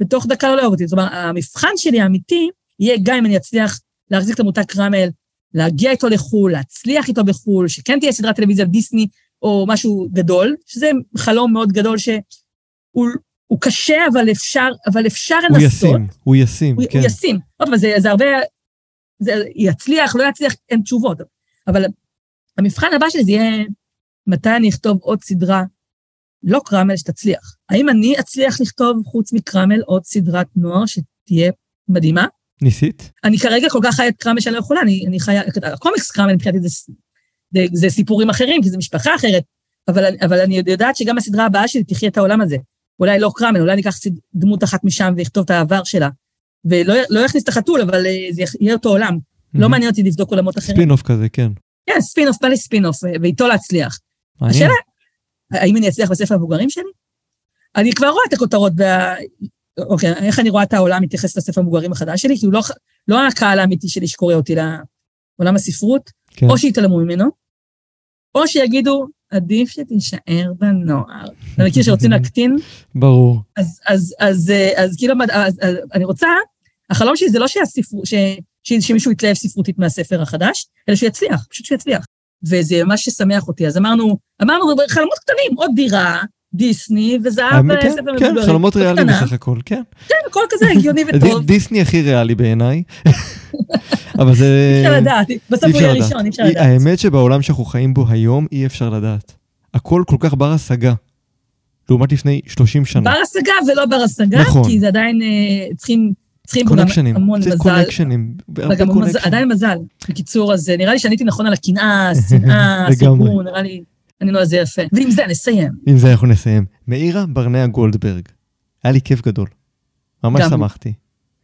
ותוך דקה לא לאהוב אותי. זאת אומרת, המבחן שלי האמיתי יהיה גם אם אני אצליח להחזיק את המותג קרמל, להגיע איתו לחו"ל, להצליח איתו בחו"ל, שכן תהיה סדרת טלוויזיה דיסני או משהו גדול, שזה חלום מאוד גדול שהוא הוא קשה, אבל אפשר, אבל אפשר לנסות. הוא ישים, הוא ישים, הוא, כן. הוא ישים. עוד פעם, זה, זה הרבה, זה יצליח, לא יצליח, אין תשובות. אבל המבחן הבא שלי זה יהיה מתי אני אכתוב עוד סדרה, לא קרמל, שתצליח. האם אני אצליח לכתוב, חוץ מקרמל, עוד סדרת נוער שתהיה מדהימה? ניסית? אני כרגע כל כך חיה את קרמל שאני לא יכולה, אני, אני חיה, הקומיקס קרמל מבחינתי זה, זה, זה סיפורים אחרים, כי זו משפחה אחרת, אבל, אבל אני יודעת שגם הסדרה הבאה שלי תחיה את העולם הזה. אולי לא קרמל, אולי ניקח דמות אחת משם ויכתוב את העבר שלה. ולא לא יכניס את החתול, אבל אה, זה יהיה אותו עולם. Mm-hmm. לא מעניין אותי לבדוק עולמות אחרים. ספינוף כזה, כן. כן, ספינוף, בא לי ספינוף, ואיתו להצליח. מעניין. השאלה, האם אני אצליח בספר המבוגרים שלי? אני כבר רואה את הכותרות. אוקיי, איך אני רואה את העולם מתייחס לספר המבוגרים החדש שלי, כי הוא לא, לא הקהל האמיתי שלי שקורא אותי לעולם הספרות, כן. או שיתעלמו ממנו, או שיגידו, עדיף שתישאר בנוער. אתה מכיר שרוצים להקטין? ברור. אז, אז, אז, אז, אז כאילו, אז, אז, אני רוצה, החלום שלי זה לא שהספר, ש, ש, שמישהו יתלהב ספרותית מהספר החדש, אלא שיצליח, פשוט שיצליח. וזה ממש ששמח אותי. אז אמרנו, אמרנו, חלומות קטנים, עוד דירה, דיסני וזהב כן, ספר מבוגרים. כן, חלומות ריאליים בסך הכל, כן. כן, הכל כזה הגיוני וטוב. דיסני הכי ריאלי בעיניי. אבל זה... אי אפשר לדעת, בסוף הוא יהיה ראשון, אי אפשר לדעת. האמת שבעולם שאנחנו חיים בו היום, אי אפשר לדעת. הכל כל כך בר השגה. לעומת לפני 30 שנה. בר השגה ולא בר השגה, נכון. כי זה עדיין אה, צריכים... צריכים גם המון מזל. קונקשנים, קונקשנים. עדיין מזל. בקיצור, אז אה, נראה לי שעניתי נכון על הקנאה, השנאה, הסיפור, נראה לי... אני לא, זה יפה. ועם זה נסיים. עם זה אנחנו נסיים. מאירה ברנע גולדברג. היה לי כיף גדול. ממש שמחתי.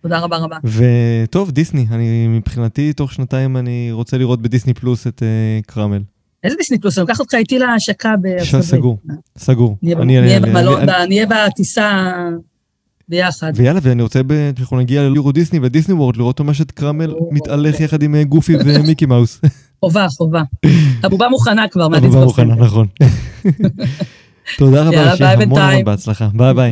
תודה רבה רבה. וטוב, דיסני, אני מבחינתי, תוך שנתיים אני רוצה לראות בדיסני פלוס את uh, קרמל. איזה דיסני פלוס? אני לוקח אותך איתי להשקה בארצות הברית. סגור, סגור. נהיה בטיסה ביחד. ויאללה, ואני רוצה שאנחנו נגיע ליורו דיסני ודיסני וורד לראות ממש את קרמל מתהלך יחד עם אה, גופי ומיקי מאוס. חובה, חובה. הבובה מוכנה כבר מהדיסקוסים. הבובה מוכנה, נכון. תודה רבה, שיהיה המון המון בהצלחה. ביי ביי.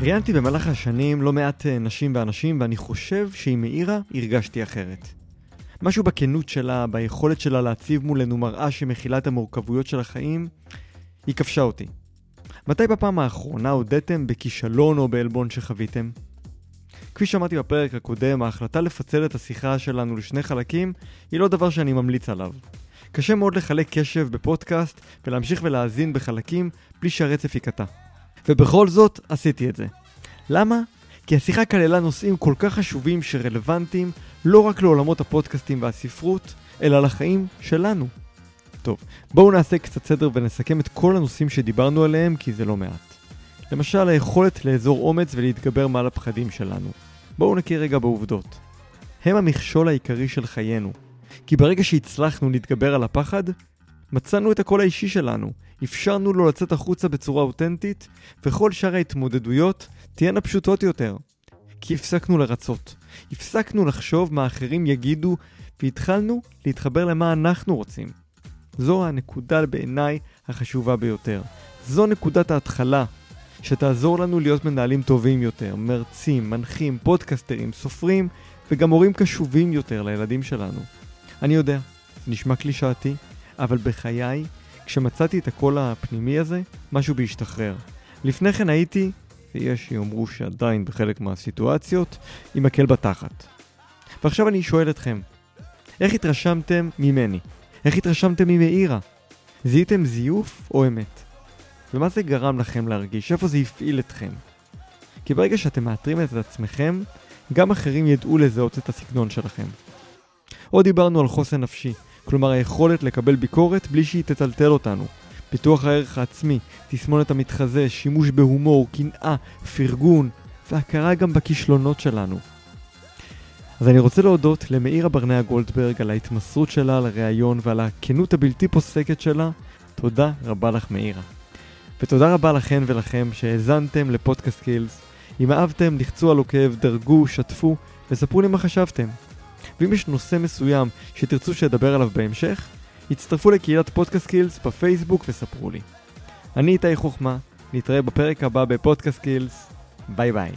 ראיינתי במהלך השנים לא מעט אה, נשים ואנשים, ואני חושב שעם מאירה הרגשתי אחרת. משהו בכנות שלה, ביכולת שלה להציב מולנו מראה שמכילה את המורכבויות של החיים, היא כבשה אותי. מתי בפעם האחרונה הודיתם בכישלון או בעלבון שחוויתם? כפי שאמרתי בפרק הקודם, ההחלטה לפצל את השיחה שלנו לשני חלקים היא לא דבר שאני ממליץ עליו. קשה מאוד לחלק קשב בפודקאסט ולהמשיך ולהאזין בחלקים בלי שהרצף ייקטע. ובכל זאת, עשיתי את זה. למה? כי השיחה כללה נושאים כל כך חשובים שרלוונטיים לא רק לעולמות הפודקאסטים והספרות, אלא לחיים שלנו. טוב, בואו נעשה קצת סדר ונסכם את כל הנושאים שדיברנו עליהם, כי זה לא מעט. למשל, היכולת לאזור אומץ ולהתגבר מעל הפחדים שלנו. בואו נכיר רגע בעובדות. הם המכשול העיקרי של חיינו. כי ברגע שהצלחנו להתגבר על הפחד, מצאנו את הקול האישי שלנו, אפשרנו לו לצאת החוצה בצורה אותנטית, וכל שאר ההתמודדויות תהיינה פשוטות יותר. כי הפסקנו לרצות, הפסקנו לחשוב מה אחרים יגידו, והתחלנו להתחבר למה אנחנו רוצים. זו הנקודה בעיניי החשובה ביותר. זו נקודת ההתחלה שתעזור לנו להיות מנהלים טובים יותר, מרצים, מנחים, פודקסטרים, סופרים, וגם הורים קשובים יותר לילדים שלנו. אני יודע, זה נשמע קלישאתי, אבל בחיי, כשמצאתי את הקול הפנימי הזה, משהו בהשתחרר. לפני כן הייתי, ויש שיאמרו שעדיין בחלק מהסיטואציות, עם מקל בתחת. ועכשיו אני שואל אתכם, איך התרשמתם ממני? איך התרשמתם ממאירה? זיהיתם זיוף או אמת? ומה זה גרם לכם להרגיש? איפה זה הפעיל אתכם? כי ברגע שאתם מאתרים את עצמכם, גם אחרים ידעו לזהות את הסגנון שלכם. עוד דיברנו על חוסן נפשי, כלומר היכולת לקבל ביקורת בלי שהיא תטלטל אותנו. פיתוח הערך העצמי, תסמונת המתחזה, שימוש בהומור, קנאה, פרגון, והכרה גם בכישלונות שלנו. אז אני רוצה להודות למאירה ברנע גולדברג על ההתמסרות שלה לראיון ועל הכנות הבלתי פוסקת שלה. תודה רבה לך מאירה. ותודה רבה לכן ולכם שהאזנתם לפודקאסט קילס. אם אהבתם, לחצו על עוקב, דרגו, שתפו, וספרו לי מה חשבתם. ואם יש נושא מסוים שתרצו שאדבר עליו בהמשך, הצטרפו לקהילת פודקאסקילס בפייסבוק וספרו לי. אני איתי חוכמה, נתראה בפרק הבא בפודקאסקילס, ביי ביי.